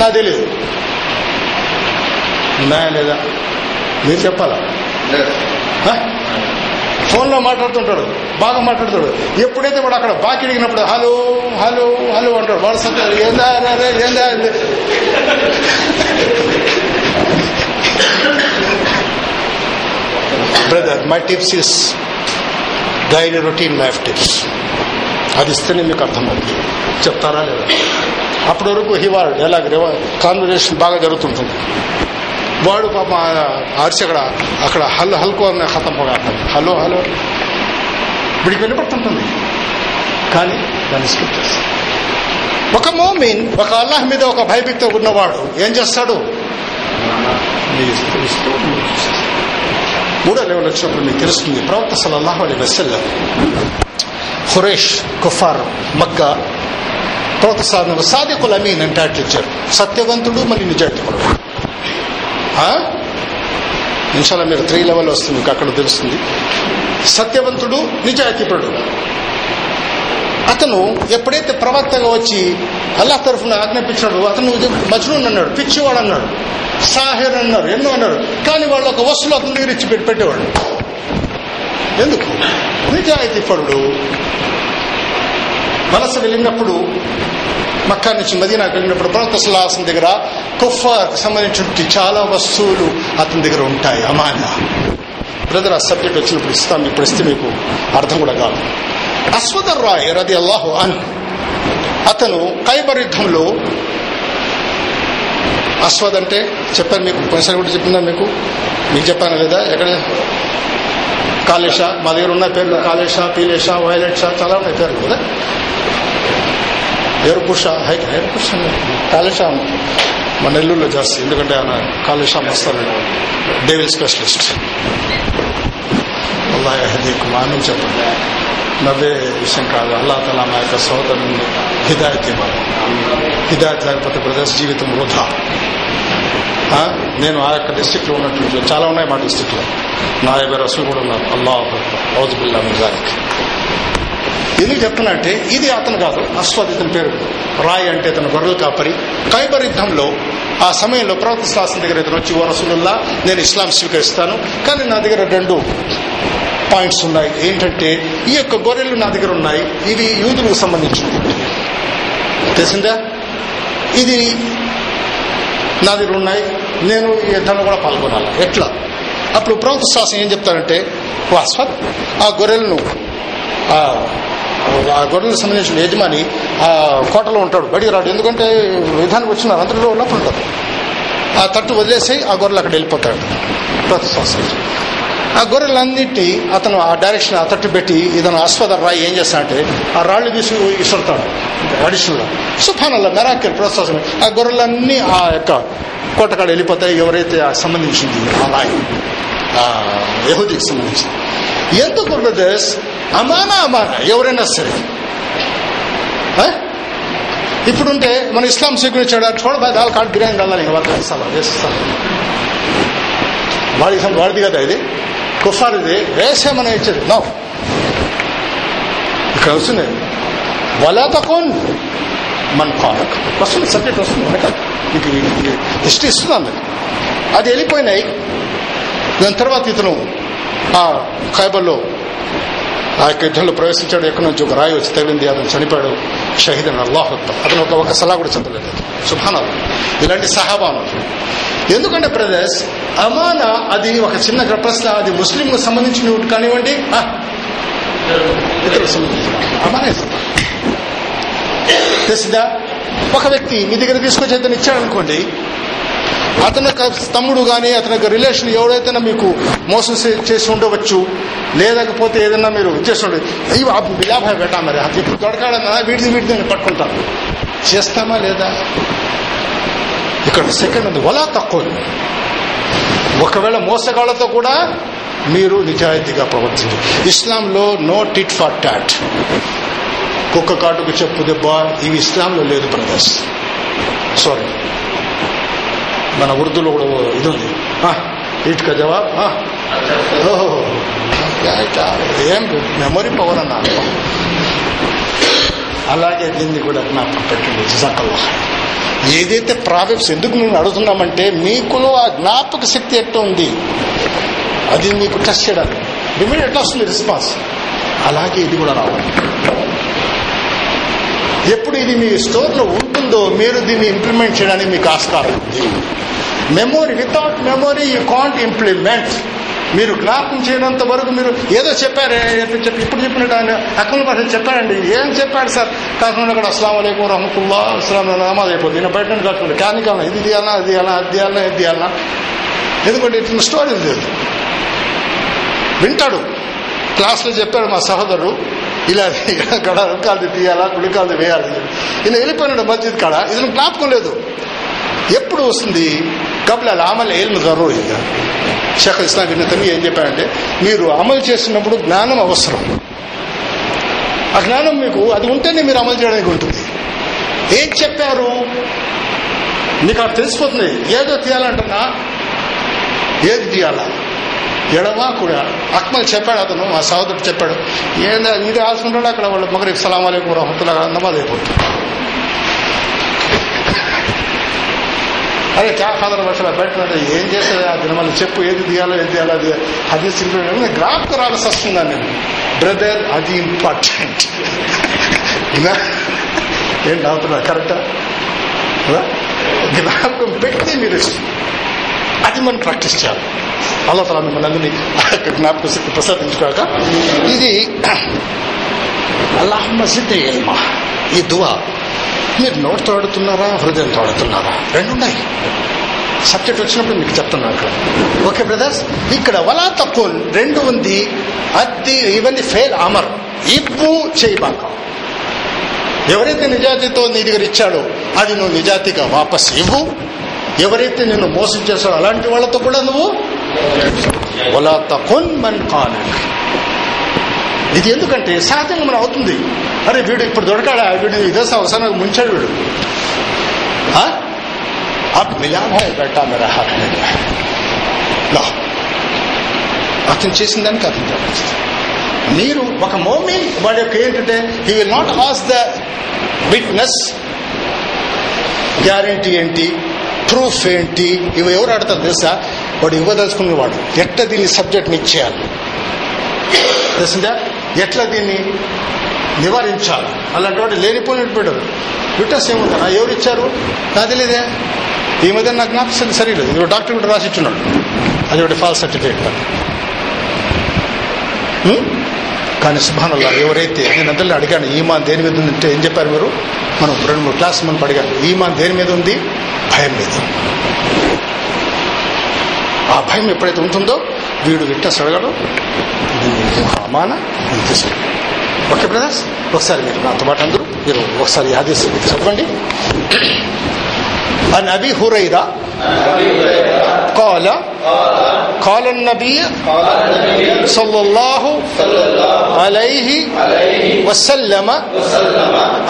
నాకు తెలియదు ఉన్నాయా లేదా మీరు చెప్పాలా? ఫోన్లో మాట్లాడుతుంటాడు బాగా మాట్లాడుతాడు ఎప్పుడైతే వాడు అక్కడ బాకీ అడిగినప్పుడు హలో హలో హలో అంటాడు వాడు సత్తాడు ఏందా ఏందా అని. Brother my tips is daily routine life tips అది ఇస్తేనే మీకు అర్థమవుతుంది. చెప్తారా లేదా? అప్పటి వరకు హివాల్ ఎలాగ కాన్వర్జేషన్ బాగా జరుగుతుంటుంది. వాడు పాప అరిచి అక్కడ అక్కడ హల్ హల్కో అనే హతం పోగా హలో హలో. వీడికి వెళ్ళిపడుతుంటుంది కానీ దాన్ని స్కిప్ చేస్తాడు ఒక మోమిన్ ఒక అల్లాహ్ మీద ఒక భయభక్తి ఉన్నవాడు ఏం చేస్తాడు? ఇస్తూ మూడో లెవెల్ వచ్చినప్పుడు మీకు తెలుస్తుంది. ప్రవక్త సలల్లాహు అలీ వసల్లం హురేష్ కుఫార్ మక్క ప్రవక్త సాధన సాదికుల్ అమీన్ అంటే అట్లిచ్చారు సత్యవంతుడు మళ్ళీ నిజాయితీకుడు ఇన్షాల్లో మీరు త్రీ లెవెల్ వస్తుంది మీకు అక్కడ తెలుస్తుంది. సత్యవంతుడు నిజాయితీపడు అతను ఎప్పుడైతే ప్రవక్తగా వచ్చి అల్లాహ్ తరఫున ఆజ్ఞాపించాడు అతను మజ్నూన్ అన్నాడు పిచ్చివాడు అన్నాడు సాహిర్ అన్నారు ఎన్నో అన్నారు కానీ వాళ్ళు ఒక వస్తువులు అతని దగ్గర ఇచ్చి పెట్టి పెట్టేవాడు ఎందుకు? నిజాయితీపరుడు వలస వెళ్ళినప్పుడు మక్కా నుంచి మదీనాకు వెళ్ళినప్పుడు ప్రవక్త సలాసం దగ్గర కుఫార్కి సంబంధించిన చాలా వస్తువులు అతని దగ్గర ఉంటాయి. అమానా. బ్రదర్ ఆ సబ్జెక్ట్ వచ్చినప్పుడు ఇస్తాం ఇప్పుడు ఇస్తే మీకు అర్థం కూడా కాదు. అస్వదర్ రాయ్ రది అల్లాహు అన్ అతను కైబర్ యుద్ధంలో అస్వద్ అంటే చెప్పాను మీకు పోయినసారి కూడా చెప్పిందా మీకు. మీకు చెప్పాను లేదా? ఎక్కడ? కాళేష మా దగ్గర ఉన్న పేర్లు కాళేశ పీలేష వైలెట్ షా చాలా ఉన్నాయి పేర్లు కదా ఎరుపుష హై ఎరుపుష కాళేశ మా నెల్లూరులో జాస్తి ఎందుకంటే ఆయన కాళేశ మస్తాను డేవిల్ స్పెషలిస్ట్ అల్లా హదీకు అని చెప్పండి. నవ్వే విషయం కాదు. అల్లా తలా మా యొక్క సోదరుని హిదాయత్ ఇవ్వాలి హిదాయత్ లేకపోతే ప్రదేశ్ జీవితం వృధా. నేను ఆ యొక్క డిస్టిక్లో ఉన్నటువంటి చాలా ఉన్నాయి మా డిస్టిక్లో నా యొక్క రసులు కూడా ఉన్నారు. అల్లా ఔజుబిల్లా నిజానికి ఎందుకు చెప్తున్నా అంటే ఇది అతను కాదు అస్వద్ ఇతని పేరు. రాయ్ అంటే ఇతను గొర్రెలు కాపరి. ఖైబర్ యుద్ధంలో ఆ సమయంలో ప్రవక్త శాస్త్రం దగ్గర ఇతను వచ్చి ఓ రసూలుల్లా నేను ఇస్లాం స్వీకరిస్తాను. కానీ నా దగ్గర రెండు పాయింట్స్ ఉన్నాయి. ఏంటంటే ఈ యొక్క గొర్రెలు నా దగ్గర ఉన్నాయి. ఇవి యూదులకు సంబంధించింది తెలిసిందా? ఇది నా దగ్గర ఉన్నాయి. నేను ఈ యుద్ధంలో కూడా పాల్గొనాలి. ఎట్లా? అప్పుడు ప్రవక్త శాసనం ఏం చెప్తారంటే వాస్వత్ ఆ గొర్రెలను ఆ ఆ గొర్రెలకు సంబంధించిన యజమాని ఆ కోటలో ఉంటాడు. బడికి రాడు. ఎందుకంటే విధానికి వచ్చినారు. అందరిలో ఉన్నప్పుడు ఉంటారు. ఆ తట్టు వదిలేసి ఆ గొర్రెలు అక్కడ వెళ్ళిపోతాడు. ప్రవక్త శాసనం ఆ గొర్రెలన్నింటి అతను ఆ డైరెక్షన్ ఆ తట్టు పెట్టి ఇతను అశ్వద రాయి ఏం చేస్తానంటే ఆ రాళ్ళు తీసి ఇసురుతాడు అడిషనల్. సుఫానల్లా మెరాకిల్ ప్రోత్సాహం ఆ గొర్రెలన్నీ ఆ యొక్క కోటకాడ వెళ్ళిపోతాయి ఎవరైతే ఆ సంబంధించింది ఆ రాయి ఆ యహూదీకి సంబంధించింది. ఎందుకు బ్రదర్స్ అమానా అమానా ఎవరైనా సరే. ఇప్పుడుంటే మన ఇస్లాం స్వీకరించాడు చూడ బాయ్ దాల్ కాడు బిర్యానీ కదాలి ఇంకా వాళ్ళకి ఇస్తాను వాడిది కదా ఇది. కుఫార్ ఇది వేసేమని ఇచ్చేది నో. ఇక్కడ వస్తుంది వలా తక్కువ మన కాలక్ వస్తుంది సబ్జెక్ట్ వస్తుంది మనక మీకు హిస్టరీ ఇస్తుంది అందుకు అది వెళ్ళిపోయినాయి. దాని తర్వాత ఇతను ఆ ఖైబర్లో ఆ యొక్క యుద్ధంలో ప్రవేశించాడు. ఎక్కడి నుంచి ఒక రాయి వచ్చి తగిలింది. అతను చనిపోయాడు. షహీద్ అని అల్లాహ్ అతను ఒక ఒక సలా కూడా చదవలేదు సుభానాలు ఇలాంటి సహాబాను ఎందుకంటే బ్రదర్స్ అమానా అది ఒక చిన్న ప్రశ్న అది ముస్లింకు సంబంధించిన కానివ్వండి ఇతరులకు సంబంధించిన అమానే తెలిసిందా ఒక వ్యక్తి మీ దగ్గర తీసుకొచ్చి అతను ఇచ్చాడనుకోండి అతని తమ్ముడు కానీ అతని యొక్క రిలేషన్ ఎవరైతే మీకు మోసం చేసి ఉండవచ్చు? లేకపోతే ఏదైనా మీరు చేసి ఉండవచ్చు అయ్యో బిలాభాయ్ పెట్టా మరి. అది ఇప్పుడు దొరకాడన్నా వీడిది వీడిది పట్టుకుంటాను చేస్తామా లేదా? ఇక్కడ సెకండ్ ఉంది. వలా తక్కువ. ఒకవేళ మోసగాళ్ళతో కూడా మీరు నిజాయితీగా ప్రవర్తించండి ఇస్లాంలో నో టిట్ ఫర్ టాట్ కుక్క కాటుకు చెప్పు దెబ్బ ఇవి ఇస్లాంలో లేదు బ్రదర్స్ సారీ మన ఉర్దూలో కూడా ఇది ఉంది. ఇటుక జవాబ్ ఓహో. ఏం మెమొరీ పవర్ అన్న? అలాగే దీన్ని కూడా జ్ఞాపకం పెట్టండి జజాకల్లా ఏదైతే ప్రాబ్లమ్స్ ఎందుకు మేము అడుగుతున్నామంటే మీకులో ఆ జ్ఞాపక శక్తి ఎట్లా ఉంది? అది మీకు టెస్ట్ చేయడానికి. ఇమీడియట్ ఎట్లా వస్తుంది రెస్పాన్స్ అలాగే ఇది కూడా రావాలి. ఎప్పుడు ఇది మీ స్టోర్లో ఉంటుందో మీరు దీన్ని ఇంప్లిమెంట్ చేయడానికి మీకు ఆస్కారం ఉంది. Memory without memory you can't implement మీరు జ్ఞాపకం చేయనంత వరకు మీరు ఏదో చెప్పారు చెప్పి ఇప్పుడు చెప్పినట్టు ఆయన అక్కల భాష చెప్పారండి. ఏం చెప్పాడు సార్? కాకుండా అక్కడ అస్సలం అయికం రహమతుల్లా అస్సలం నమాజ్ అయిపోతుంది. నేను బయట నుండి కాకుండా కానీ కావాలి ఇది తీయాలా అది తీయాలా అది తీయాలా ఇది తీయాలా ఎందుకంటే ఇట్లా స్టోరీ లేదు వింటాడు. క్లాస్లో చెప్పాడు మా సహోదరుడు ఇలా కాడ కాదు తీయాలా కుడికాలు వేయాలి. ఇలా వెళ్ళిపోయినాడు మస్జిద్ కాడ ఇది జ్ఞాపకం లేదు. ఎప్పుడు వస్తుంది? కబుల్ అలా అమలు ఏం జరూరు ఇక. షేఖ్ ఇస్లాం ఇన్న ఏం చెప్పాడంటే మీరు అమలు చేస్తున్నప్పుడు జ్ఞానం అవసరం. ఆ జ్ఞానం మీకు అది ఉంటేనే మీరు అమలు చేయడానికి ఉంటుంది. ఏం చెప్పారు? మీకు అది తెలిసిపోతుంది. ఏదో తీయాలంటున్నా? ఏది తీయాలా? ఎడమా కూడా. అక్మల్ చెప్పాడు అతను మా సహోదరుడు చెప్పాడు. ఏందా ఇది ఆల్సుకుంటాడు అక్కడ వాళ్ళు? మొగరికి సలాం అలైకుం రహమతుల్లా నమాజ్ అయిపోతుంది. అరే క్యా ఫాదర్ వర్షాలు బయట ఏం చేస్తుంది? ఆ దినమల్ని చెప్పు ఏది తీయాలో ఏది తీయాలో అది అది జ్ఞాపకం రావాల్సి వస్తుందా నేను బ్రదర్ అది ఇంపార్టెంట్. ఏం నవ్వుతున్నా కరెక్టా? జ్ఞాపకం పెట్టి మీరు అది మనం ప్రాక్టీస్ చేయాలి అలా తల మిమ్మల్ని అందరినీ జ్ఞాపక శక్తి ప్రసాదించుకోక ఇది అల్లాహ్ మసిద్ ఎల్మా ఈ దువా మీరు నోటితో ఆడుతున్నారా హృదయంతో ఆడుతున్నారా రెండు ఉన్నాయి సబ్జెక్ట్ వచ్చినప్పుడు మీకు చెప్తున్నాను అక్కడ ఓకే బ్రదర్స్ ఇక్కడ వలా తక్కువ రెండు ఉంది అది ఇవన్నీ ఫెయిల్ అమర్ ఇవ్వు చేయబాక ఎవరైతే నిజాతితో నీ దగ్గర ఇచ్చాడో అది నువ్వు నిజాతిగా వాపస్ ఇవ్వు ఎవరైతే నిన్ను మోసం చేస్తాడో అలాంటి వాళ్ళతో కూడా నువ్వు వలా తకున్ మన్ కానక్ ఇది ఎందుకంటే సహజంగా మనం అవుతుంది. అరే వీడు ఇప్పుడు దొరకాడా? వీడు ఇదే అవసరం ముంచాడు వీడు. అప్ మిలా బెట్టా లా. అతను చేసిన దానికి అతను జవాబు. మీరు ఒక మోమి వాడి యొక్క ఏంటంటే he will not as the witness guarantee ఏంటి? ప్రూఫ్ ఏంటి? ఇవి ఎవరు ఆడతారు తెలుసా? వాడు ఇవ్వదలుచుకునేవాడు ఎట్లా దీన్ని సబ్జెక్ట్ని ఇచ్చేయాలి? తెలిసిందా? ఎట్లా దీన్ని నివారించాలి? అలాంటి వాడు. లేనిపోయినట్టు పెట్టారు విట్నెస్ ఏముంటారు ఎవరు ఇచ్చారు? నాకు తెలియదే ఈ మధ్య నాకు జ్ఞాపకం సరిలేదు. ఇవి డాక్టర్ కూడా రాసి ఇచ్చున్నాడు. అది ఒకటి ఫాల్స్ సర్టిఫికేట్ కానీ సుభానల్లా ఎవరైతే నేను అందరిలో అడిగాను ఈమాన్ దేని మీద ఉందంటే ఏం చెప్పారు మీరు? మనం రెండు మూడు క్లాస్ మనం అడిగాను ఈమాన్ దేని మీద ఉంది? భయం మీద ఆ భయం ఎప్పుడైతే ఉంటుందో వీడు విట్నెస్ అడగడు అమాన ఓకే బ్రదర్స్ ఒకసారి మీరు నాతో పాటు అందరూ మీరు ఒకసారి ఆదేశం చెప్పండి. అని అబి హురైరా قال قال النبي صلى الله عليه وسلم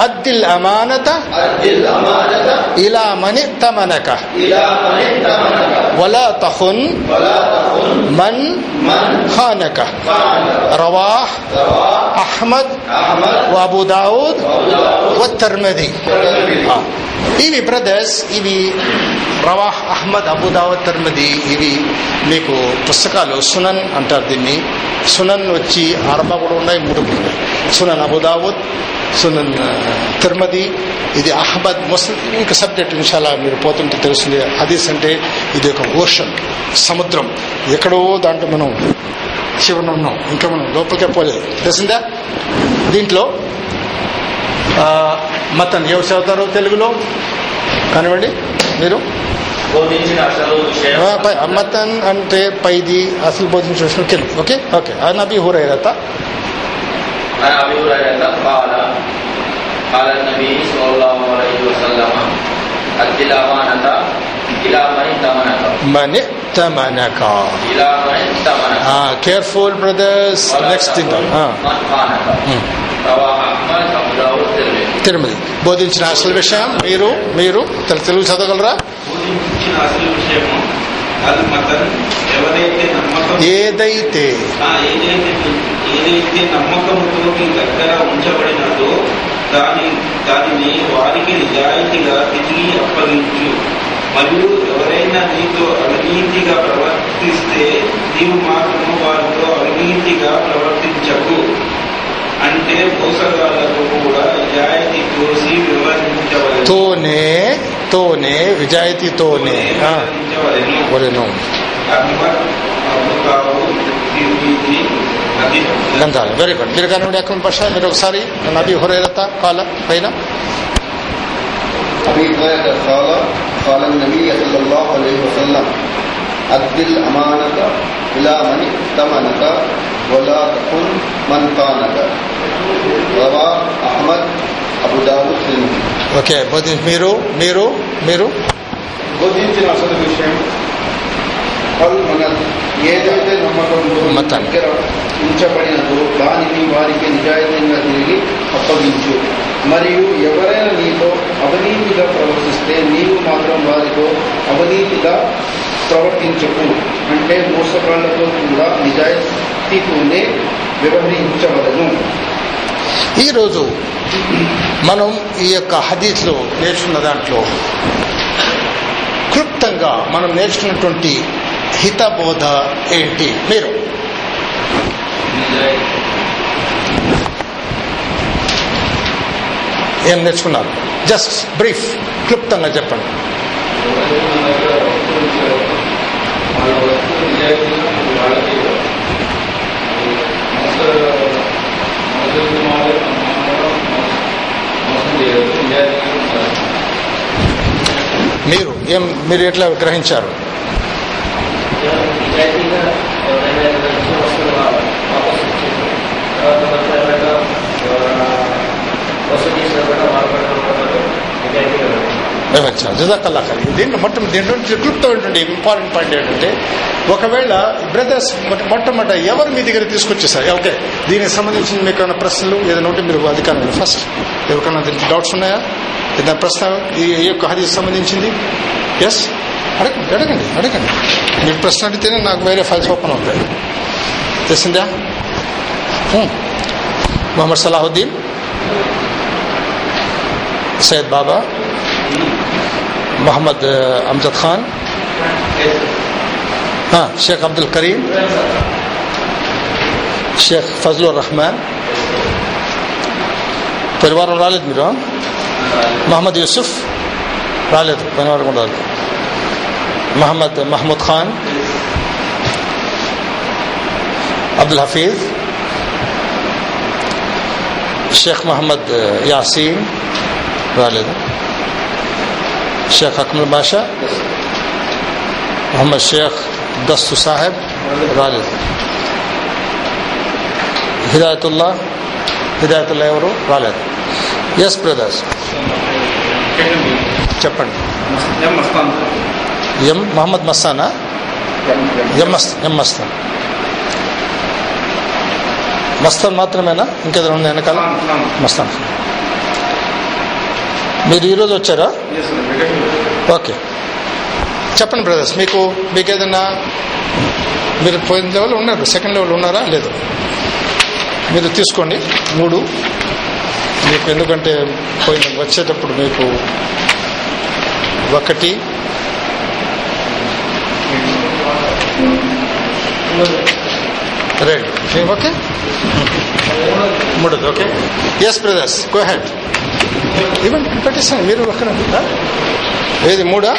أد الأمانة إلى من ائتمنك ولا تخن من خانك رواه أحمد وأبو داود والترمذي آه. ఇవి బ్రదర్స్ ఇవి రవాహ్ అహ్మద్ అబుదావద్ తర్మది ఇవి మీకు పుస్తకాలు సునన్ అంటారు దీన్ని సునన్ వచ్చి అరబా కూడా ఉన్నాయి మూడు కూడా ఉన్నాయి సునన్ అబుదావుద్ సునన్ తిరుమది ఇది అహ్మద్ ముస్లిం ఇంకా సబ్జెక్ట్ ఇన్షాలా మీరు పోతుంటే తెలుస్తుంది. హదీస్ అంటే ఇది ఒక ఓషన్ సముద్రం. ఎక్కడో దాంట్లో మనం శివన్ ఉన్నాం ఇంకా మనం లోపలికే పోలేదు. తెలిసిందా? దీంట్లో మతన్ ఎవరు చదువుతారు తెలుగులో? కానివ్వండి మీరు? మతన్ అంటే పైది అసలు బోధించిన తెలుగు ఓకే? ఓకే. ఆ నబీ హురైరత. عن ابي هريره قال قال النبي صلى الله عليه وسلم اد الامانه الى من ائتمنك మని తమనక الى من ائتمنك careful brothers next thing من خانك رواه احمد ابو داود الترمذي Tirumala బోధించిన అసలు విషయం మీరు మీరు తెలు- తెలుగు చదవగలరా బోధించిన అసలు విషయము ఏదైతే ఏదైతే నమ్మకంతో మీ దగ్గర ఉంచబడినదో దాని దానిని వారికి నిజాయితీగా తిరిగి అప్పగించు. మరియు ఎవరైనా నీతో అవినీతిగా ప్రవర్తిస్తే నీవు మాత్రము వారితో అవినీతిగా ప్రవర్తించకు. అంటే మోసగాళ్ళకు కూడా నిజాయితీ కోసి వివరించవలెను. తోనే తోనే విజాయితీతోనే. వివరించవలెను. వలెను అక్బర్ అబుతావు తిర్మిజీ అది గ్రంథాలు వెరీ గుడ్ మీరు కానివ్వండి అక్కడ భాష మీరు ఒకసారి నబీ హురైరత కాల పైన أبي هريرة قال قال النبي صلى الله عليه وسلم أد الأمانة إلى من ائتمنك ولا تكن من خانك رواه أحمد أبو داود الترمذي ఓకే బోధి మీరు మీరు మీరు బోధించిన అసలు విషయం వాళ్ళు మన ఏదైతే మతాన్ని. దగ్గర ఉంచబడినదో దానిని వారికి నిజాయితీగా తిరిగి అప్పగించు. మరియు ఎవరైనా నీతో అవినీతిగా ప్రవర్తిస్తే నీవు మాత్రం వారితో అవినీతిగా ప్రవర్తించకు. అంటే మోసగాళ్ళతో కూడా నిజాయితీతోనే వ్యవహరించవలను. ఈరోజు మనం ఈ యొక్క హదీస్లో నేర్చుకున్న దాంట్లో క్లుప్తంగా మనం నేర్చుకున్నటువంటి హితబోధ ఏంటి? మీరు. ఏం నేర్చుకున్నారు? జస్ట్ బ్రీఫ్ క్లుప్తంగా చెప్పండి. మీరు ఏం మీరు ఎట్లా గ్రహించారు నిజాయితీగా ఎవరైనా ఏదైనా ఇచ్చిన వస్తువులు వాపసు ఇచ్చేసి తర్వాత మనకు ఎవరైనా ఎవరైనా వసూలు చేసినా కూడా బాధపడడం కూడా నిజాయితీగా ఉంటుంది. వివరించాలి జజాకల్లా ఖైర్ దీంట్లో మొత్తం దీంట్లో క్లుప్తమైనటువంటి ఇంపార్టెంట్ పాయింట్ ఏంటంటే ఒకవేళ బ్రదర్స్ మొట్టమొదట ఎవరు మీ దగ్గర తీసుకొచ్చేసారు? ఓకే దీనికి సంబంధించిన మీకు ఏమైనా ప్రశ్నలు ఏదైనా ఉంటే మీరు అధికారులు ఫస్ట్ ఎవరికైనా దీనికి డౌట్స్ ఉన్నాయా? ఏదైనా ప్రశ్న ఈ యొక్క హరీకి సంబంధించింది? ఎస్ అడగండి అడగండి అడగండి. మీరు ప్రశ్న అడిగితేనే నాకు వేరే ఫైల్స్ ఓపెన్ అవుతాయి. తెలిసిందా hmm. మొహమ్మద్ సలాహుద్దీన్ సయ్యద్ బాబా محمد آه، أمجد خان. ها الشيخ عبد الكريم. الشيخ فضل الرحمن. परिवार और रालिद محمد मोहम्मद यूसुफ रालिद परिवार محمد محمود خان عبد الحفيظ الشيخ محمد ياسين والده షేక్ అక్మల్ బాషా మొహమ్మద్ షేక్ దస్తు సాహెబ్ రాలేదు హిదాయతుల్లా హిదాయతుల్లా ఎవరు? రాలేదు ఎస్ బ్రదర్స్ చెప్పండి. ఎం మహమ్మద్ మస్తానా? ఎం మస్త్ ఎం మస్తాన్? మస్తాన్ మాత్రమేనా? ఇంకేదైనా ఉంది వెనకాల? మస్తాన్. మీరు ఈరోజు వచ్చారా? ఓకే చెప్పండి బ్రదర్స్ మీకు మీకు ఏదైనా మీరు పోయిన లెవెల్ ఉన్నారు? సెకండ్ లెవెల్ ఉన్నారా? లేదు. మీరు తీసుకోండి. మూడు. మీకు ఎందుకంటే పోయిన వచ్చేటప్పుడు మీకు ఒకటి. రెండు. ఓకే మూడోది okay yes brothers go head ఇవ్వండి పెట్టేస్తాను మీరు పక్కన ఏది మూడా?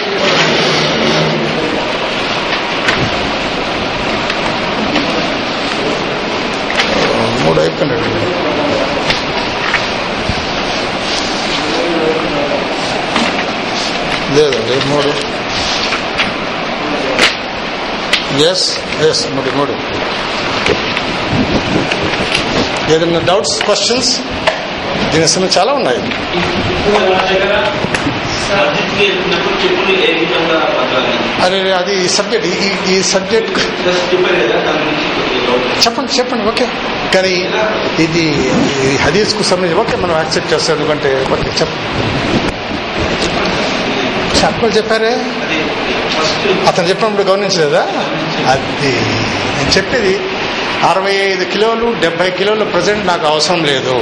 మూడు అయిపోయినాడు లేదండి మూడు. ఎస్ ఎస్ మూడు మూడు. ఏదైనా డౌట్స్ క్వశ్చన్స్ దీని చాలా ఉన్నాయి. అరే అది ఈ సబ్జెక్ట్ ఈ ఈ సబ్జెక్ట్. చెప్పండి చెప్పండి ఓకే. కానీ ఇది హదీస్కు సంబంధించి ఓకే మనం యాక్సెప్ట్ చేస్తాం ఎందుకంటే ఓకే చెప్ప చెప్పలు చెప్పారే? అతను చెప్పినప్పుడు గమనించలేదా? అది నేను చెప్పేది అరవై ఐదు కిలోలు డెబ్బై కిలోలు ప్రజెంట్ నాకు అవసరం లేదు.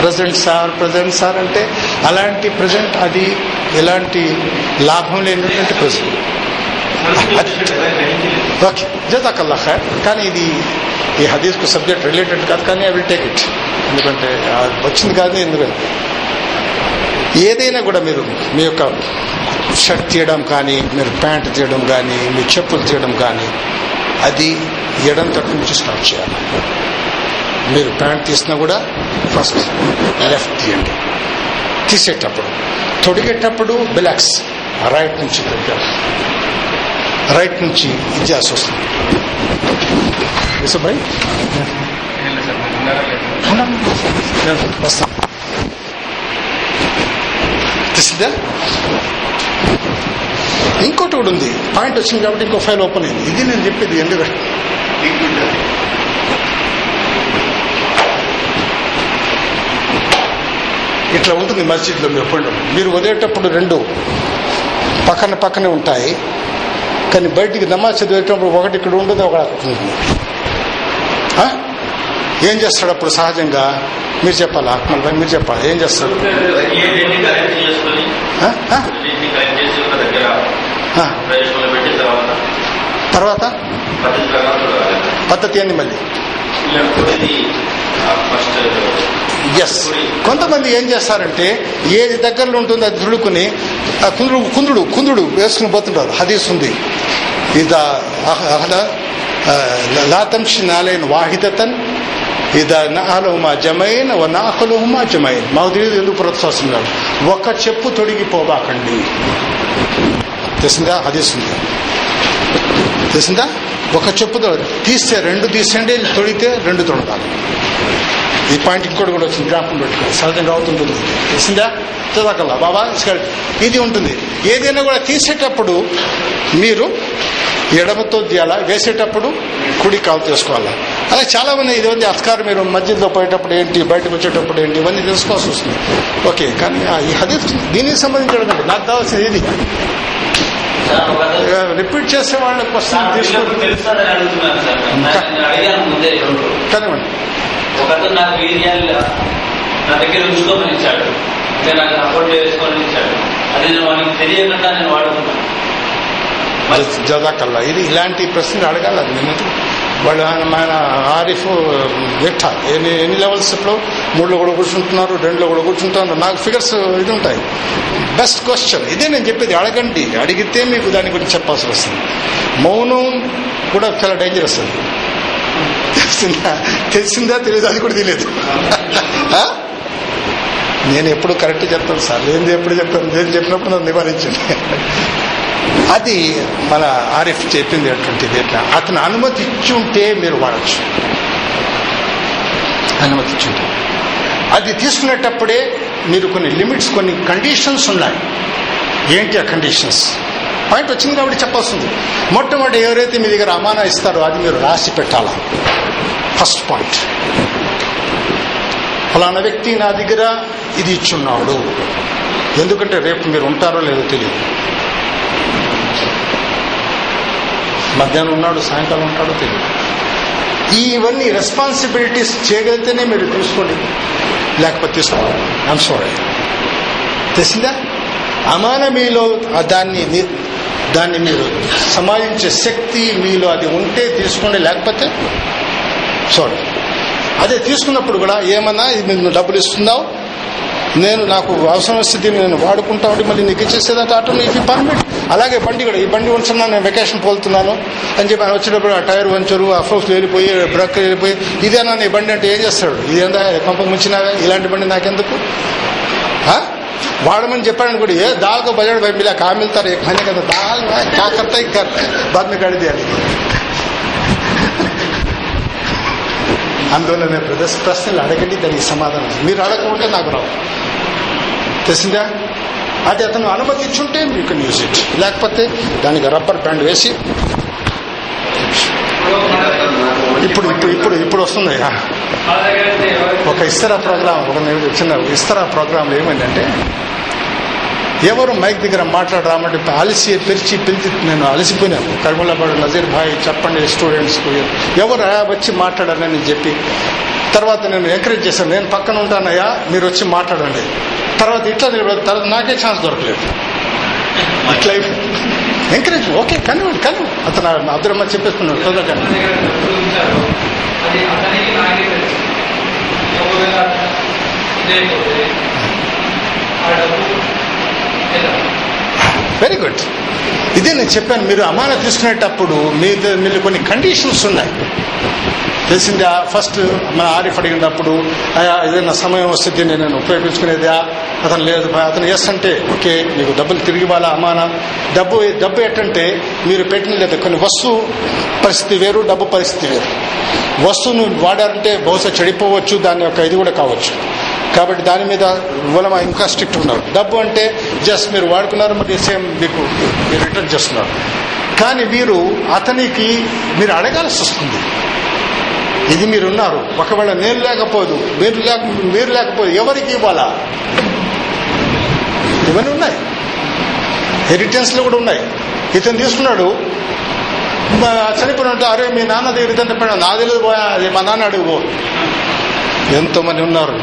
ప్రజెంట్ సార్ ప్రజెంట్ సార్ అంటే అలాంటి ప్రజెంట్ అది ఎలాంటి లాభం లేనటువంటి ప్రజెంట్ ఓకే జతాకల్లా ఖైర్. కానీ ఇది ఈ హదీస్కు సబ్జెక్ట్ రిలేటెడ్ కాదు కానీ ఐ విల్ టేక్ ఇట్. ఎందుకంటే వచ్చింది కాదు ఎందుకంటే ఏదైనా కూడా మీరు మీ యొక్క షర్ట్ తీయడం కానీ మీరు ప్యాంట్ తీయడం కానీ మీ చెప్పులు తీయడం కానీ అది ఎడం నుంచి స్టార్ట్ చేయాలి. మీరు ప్యాంట్ తీసినా కూడా ఫస్ట్ లెఫ్ట్ తీయండి తీసేటప్పుడు తొడిగేటప్పుడు బిలాక్స్ రైట్ నుంచి రైట్ నుంచి ఇజాస్ వస్తుంది. విసుభాయ్ వస్తాం. తెలిసిందా ఇంకోటి కూడా ఉంది. పాయింట్ వచ్చింది కాబట్టి ఇంకో ఫైల్ ఓపెన్ అయింది. ఇది నేను చెప్పేది ఎందుకంటే ఇట్లా ఉంటుంది మస్జిద్లో మీరు పోయిన మీరు వదిలేటప్పుడు రెండు పక్కన పక్కనే ఉంటాయి. కానీ బయటికి నమాజ్ చదివేటప్పుడు ఒకటి ఇక్కడ ఉంటుంది ఒకటి అక్కడ ఉంటుంది? ఏం చేస్తాడు అప్పుడు సహజంగా? మీరు చెప్పాలా? అక్మల్ భాయ్ మీరు చెప్పాలి? ఏం చేస్తాడు? తర్వాత పద్ధతి ఏంది మళ్ళీ? ఎస్ కొంతమంది ఏం చేస్తారంటే ఏది దగ్గరలో ఉంటుందో అది దుడుకుని ఆ కుందుడు కుందుడు కుందుడు వేసుకుని పోతుంటారు. హదీస్ ఉంది. ఇద లాతంషి నాలైన వాహిదతన్ ఇదా నాలుహుమా జమైన్ ఓ నాకులుహుమా జమైన్. మాకు తెలియదు ఎందుకు ప్రోత్సహిస్తున్నాడు ఒక చెప్పు తొడిగిపోబాకండి. తెలిసిందా? హదీస్తుంది తెలిసిందా? ఒక చెప్పు తీస్తే రెండు తీసండి తొడితే రెండు తొడగాలి ఈ పాయింట్ ఇంకోటి కూడా వచ్చింది జ్ఞాపకం పెట్టుకోండి. సహజంగా అవుతుంటుంది. తెలిసిందా? చదవకల్లా బాబా ఇది ఉంటుంది. ఏదైనా కూడా తీసేటప్పుడు మీరు ఎడమతో తీయాలా వేసేటప్పుడు కుడి కాలు చేసుకోవాలా. అలా చాలా మంది ఇది ఉంది అస్కారం మీరు మధ్యలో పోయేటప్పుడు ఏంటి బయటకు వచ్చేటప్పుడు ఏంటి ఇవన్నీ తెలుసుకోవాల్సి వస్తుంది. ఓకే కానీ ఈ హదీఫ్ దీనికి సంబంధించి నాకు కావాల్సింది ఇది. రిపీట్ చేసే వాళ్ళ క్వశ్చన్ కనివ్వండి. ఒకతను నాకు వీర్యాలు నా దగ్గర ఉంచుకోమని ఇచ్చాడు. ఇంకా నాకు అకౌంట్ వేసుకోమని ఇచ్చాడు. అది నేను వానికి తెలియకుండా నేను వాడుకున్నాను మరి జ- జజాకల్లా ఇది ఇలాంటి ప్రశ్నలు అడగాలి అది నేను వాళ్ళు ఆయన ఆయన ఆరిఫ్ ఎట్ట? ఎన్ని ఎన్ని లెవెల్స్ ఇప్పుడు? మూడులో కూడా కూర్చుంటున్నారు రెండులో కూడా కూర్చుంటున్నారు. నాకు ఫిగర్స్ ఇది ఉంటాయి. బెస్ట్ క్వశ్చన్ ఇదే నేను చెప్పేది అడగండి. అడిగితే మీకు దాని గురించి చెప్పాల్సి వస్తుంది. మౌనం కూడా చాలా డేంజరస్ అది. తెలిసిందా? తెలిసిందా? తెలియదు? అది కూడా తెలియదు. నేను ఎప్పుడు కరెక్ట్ చెప్తాను సార్. ఏంది ఎప్పుడు చెప్తాను నేను చెప్పినప్పుడు నన్ను నివారించండి. అది మన ఆరిఫ్ చెప్పింది అటువంటిది అతను అనుమతి ఇచ్చి ఉంటే మీరు వాడచ్చు. అనుమతి ఇచ్చి ఉంటే అది తీసుకునేటప్పుడే మీరు కొన్ని లిమిట్స్ కొన్ని కండిషన్స్ ఉన్నాయి ఏంటి ఆ కండిషన్స్? పాయింట్ వచ్చింది కాబట్టి చెప్పాల్సింది మొట్టమొదటి ఎవరైతే మీ దగ్గర అమానా ఇస్తారో అది మీరు రాసి పెట్టాలా? ఫస్ట్ పాయింట్ ఫలానా వ్యక్తి నా దగ్గర ఇది ఇచ్చున్నాడు. ఎందుకంటే రేపు మీరు ఉంటారో లేదో తెలియదు. మధ్యాహ్నం ఉన్నాడు సాయంకాలం ఉంటాడు తెలియదు ఇవన్నీ రెస్పాన్సిబిలిటీస్ చేయగలిగితేనే మీరు చూసుకోండి. లేకపోతే తీసుకోవాలి ఐమ్ సారీ తెలిసిందా? అమాన మీలో దాన్ని దాన్ని మీరు సమాజించే శక్తి మీలో అది ఉంటే తీసుకోండి లేకపోతే సారీ అదే తీసుకున్నప్పుడు కూడా ఏమన్నా ఇది నువ్వు డబ్బులు ఇస్తున్నావు నేను నాకు అవసరం వస్తే దీన్ని నేను వాడుకుంటా ఉంటే మళ్ళీ నీకు ఇచ్చేసేదంటే ఆటో నీకు యూ పర్మిట్. అలాగే బండి కూడా ఈ బండి ఉంటున్నాను నేను వెకేషన్ పోతున్నాను అని చెప్పి ఆయన వచ్చినప్పుడు ఆ టైర్ వంచరు ఆ ఫ్రూట్స్ వెళ్ళిపోయి బ్రక్ వెళ్ళిపోయి ఇదేనా నీ బండి అంటే ఏం చేస్తాడు? ఇదేందా పంపకు మించినావే ఇలాంటి బండి నాకెందుకు? వాడమని చెప్పాడని కూడా ఏ దాల్కో బజాడు బయట మిలా కామిల్తారు ఏ పని కదా దాల్ కాకర్తా ఇంకా బాద్ మీకు ఆందోళన ప్రదర్శ ప్రశ్నలు అడగండి దానికి సమాధానం మీరు అడగకుంటే నాకు రావు. తెలిసిందా? అది అతను అనుమతించుంటే యూ కెన్ యూజ్ ఇట్ లేకపోతే దానికి రబ్బర్ బ్యాండ్ వేసి ఇప్పుడు ఇప్పుడు ఇప్పుడు ఇప్పుడు వస్తుంది. ఒక ఇస్తరా ప్రోగ్రామ్ ఒక నేను చిన్న ఇస్తరా ప్రోగ్రాంలో ఏమైందంటే ఎవరు మైక్ దగ్గర మాట్లాడరామంటే అలసి పిలిచి పిలిచి నేను అలసిపోయినాను. కర్మలపాడు నజీర్ భాయ్ చెప్పండి స్టూడెంట్స్కు ఎవరు వచ్చి మాట్లాడారని చెప్పి. తర్వాత నేను ఎంకరేజ్ చేశాను. నేను పక్కన ఉంటానయ్యా మీరు వచ్చి మాట్లాడండి. తర్వాత ఇట్లా నిలబడి తర్వాత నాకే ఛాన్స్ దొరకలేదు. అట్లా ఎంకరేజ్ ఓకే కనివ్వండి కను అతను అబ్దురమ్మ చెప్పేస్తున్నాడు తొందరగా ఒకవేళ లేకపోతే ఆ డబ్బు ఎలా వెరీ గుడ్ ఇదే నేను చెప్పాను మీరు అమాన తీసుకునేటప్పుడు మీ మీరు కొన్ని కండిషన్స్ ఉన్నాయి. తెలిసిందా? ఫస్ట్ మన ఆరిఫ్ అడిగినప్పుడు ఏదైనా సమయం వస్తే నేను ఉపయోగించుకునేదా? అతను లేదు అతను ఎస్ అంటే ఓకే మీకు డబ్బులు తిరిగి ఇవ్వాలా అమానా? డబ్బు డబ్బు ఎట్టంటే మీరు పెట్టిన లేదా కొన్ని వస్తువు పరిస్థితి వేరు డబ్బు పరిస్థితి వేరు. వస్తువును వాడారంటే బహుశా చెడిపోవచ్చు దాని యొక్క ఇది కూడా కావచ్చు. కాబట్టి దాని మీద మూలమ ఇంకా స్ట్రిక్ట్ ఉన్నారు. డబ్బు అంటే జస్ట్ మీరు వాడుకున్నారు మరి సేమ్ మీకు మీరు రిటర్న్ చేస్తున్నారు. కానీ వీరు అతనికి మీరు అడగాల్సి వస్తుంది. ఇది మీరున్నారు. ఒకవేళ నేను లేకపోదు మీరు లేక మీరు లేకపోదు ఎవరికి ఇవ్వాలా? ఇవన్నీ ఉన్నాయి. హెరిటెన్స్లు కూడా ఉన్నాయి. ఇతను తీసుకున్నాడు. చనిపోయినట్టు అరే మీ నాన్న దగ్గర పెట్టాడు నా తెలియదు పోయా అది మా నాన్న అడుగు ఎంతో మంది ఉన్నారు.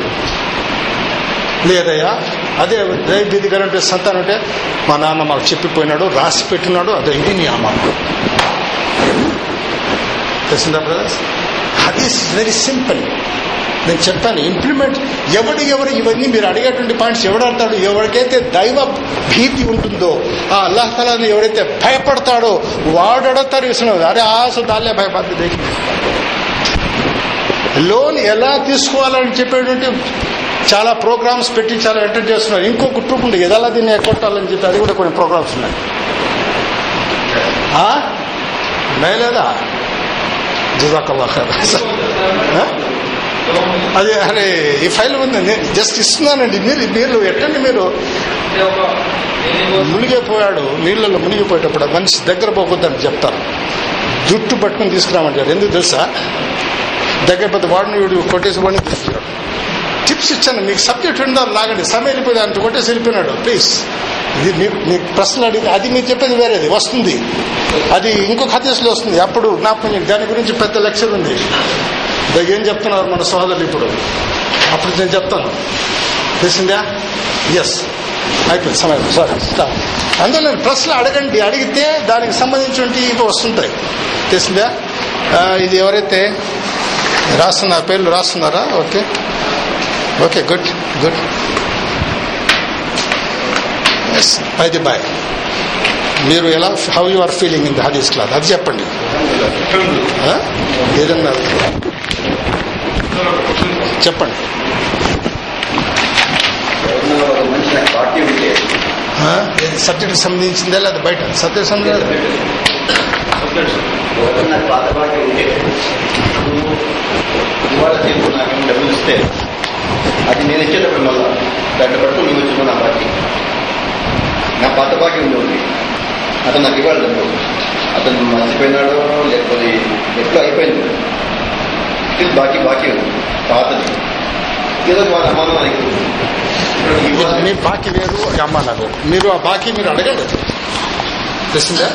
లేదయ్యా అదే దైవ బీది అంటే సంతానం అంటే మా నాన్న మాకు చెప్పిపోయినాడు రాసి పెట్టినాడు అదే ఇది నీ అమ్మ. తెలిసిందా బ్రదర్స్ అది వెరీ సింపుల్ నేను చెప్పాను ఇంప్లిమెంట్ ఎవడు ఎవరు ఇవన్నీ మీరు అడిగేటువంటి పాయింట్స్ ఎవడడతాడు ఎవరికైతే దైవ భీతి ఉంటుందో ఆ అల్లాహ్ తలాని ఎవరైతే భయపడతాడో వాడు అడతారు అరే ఆశ దాలే భయపడి లోన్ ఎలా తీసుకోవాలని చెప్పేటువంటి చాలా ప్రోగ్రామ్స్ పెట్టి చాలా ఎంటర్ చేస్తున్నారు. ఇంకొక ట్రూప్ ఉంది. ఎదలా దీన్ని ఎక్కొట్టాలని చెప్పి అది కూడా కొన్ని ప్రోగ్రామ్స్ ఉన్నాయి. ఆ? లేదా జజాకల్లా అది అరే ఈ ఫైల్ ఉంది. నేను జస్ట్ ఇస్తున్నానండి. మీరు మీరు ఎట్టండి మీరు? మునిగిపోయాడు. నీళ్ళలో మునిగిపోయేటప్పుడు మనిషి దగ్గర పోకూడదని చెప్తారు. జుట్టు పట్టుకుని తీసుకురామంటారు. ఎందుకు తెలుసా? దగ్గర పెద్ద వాడిని వీడు కొట్టేసి వాడిని తీసుకురాడు. టిప్స్ ఇచ్చాను మీకు సబ్జెక్ట్ ఉందా లాగండి. సమయం వెళ్ళిపోయింది అంటూ కొట్టేసి వెళ్ళిపోయినాడు. ప్లీజ్. ఇది మీకు మీకు ప్రశ్నలు అడిగి అది మీరు చెప్పేది వేరేది. వస్తుంది. అది ఇంకొక హదీస్లో వస్తుంది. అప్పుడు జ్ఞాపకం దాని గురించి పెద్ద లెక్చర్ ఉంది. ఏం చెప్తున్నారు మన సోదరులు ఇప్పుడు? అప్పుడు నేను చెప్తాను. తెలిసిందా? ఎస్ అయిపోయింది. సమయం. సారీ అందులో నేను ప్రశ్నలు అడగండి. అడిగితే దానికి సంబంధించినవి ఇవి వస్తుంటాయి. తెలిసిందా? ఇది ఎవరైతే రాస్తున్నారు? పేర్లు రాస్తున్నారా? Okay. Okay good good yes అది బాయ్ మీరు ఎలా how you are feeling in the Hadees class అది చెప్పండి. ఆ? ఏదన్నా చెప్పండి. సబ్జెక్ట్ సంబంధించిందా లేదా బయట? సబ్జెక్ట్ నాకు పాత పార్టీ ఉంటే. ఇవాళ డబ్బులు ఇస్తే. అది నేను ఇచ్చేటప్పుడు మళ్ళా దాంట్లో పట్టుకుని నువ్వు వచ్చుకో నా బాకీ. నా పాత బాకీ ఉండి ఉంది అతను నాకు ఇవ్వాలి అతను మర్చిపోయినాడో లేకపోతే ఎప్పుడు అయిపోయింది? స్టిల్ బాకీ బాకీ ఉంది. పాతది. ఏదో వాళ్ళ అమ్మానం ఆయనకి మీ బాకీ లేదు అమ్మ నాకు మీరు ఆ బాకీ మీరు అడగండి. తెలిసిందా?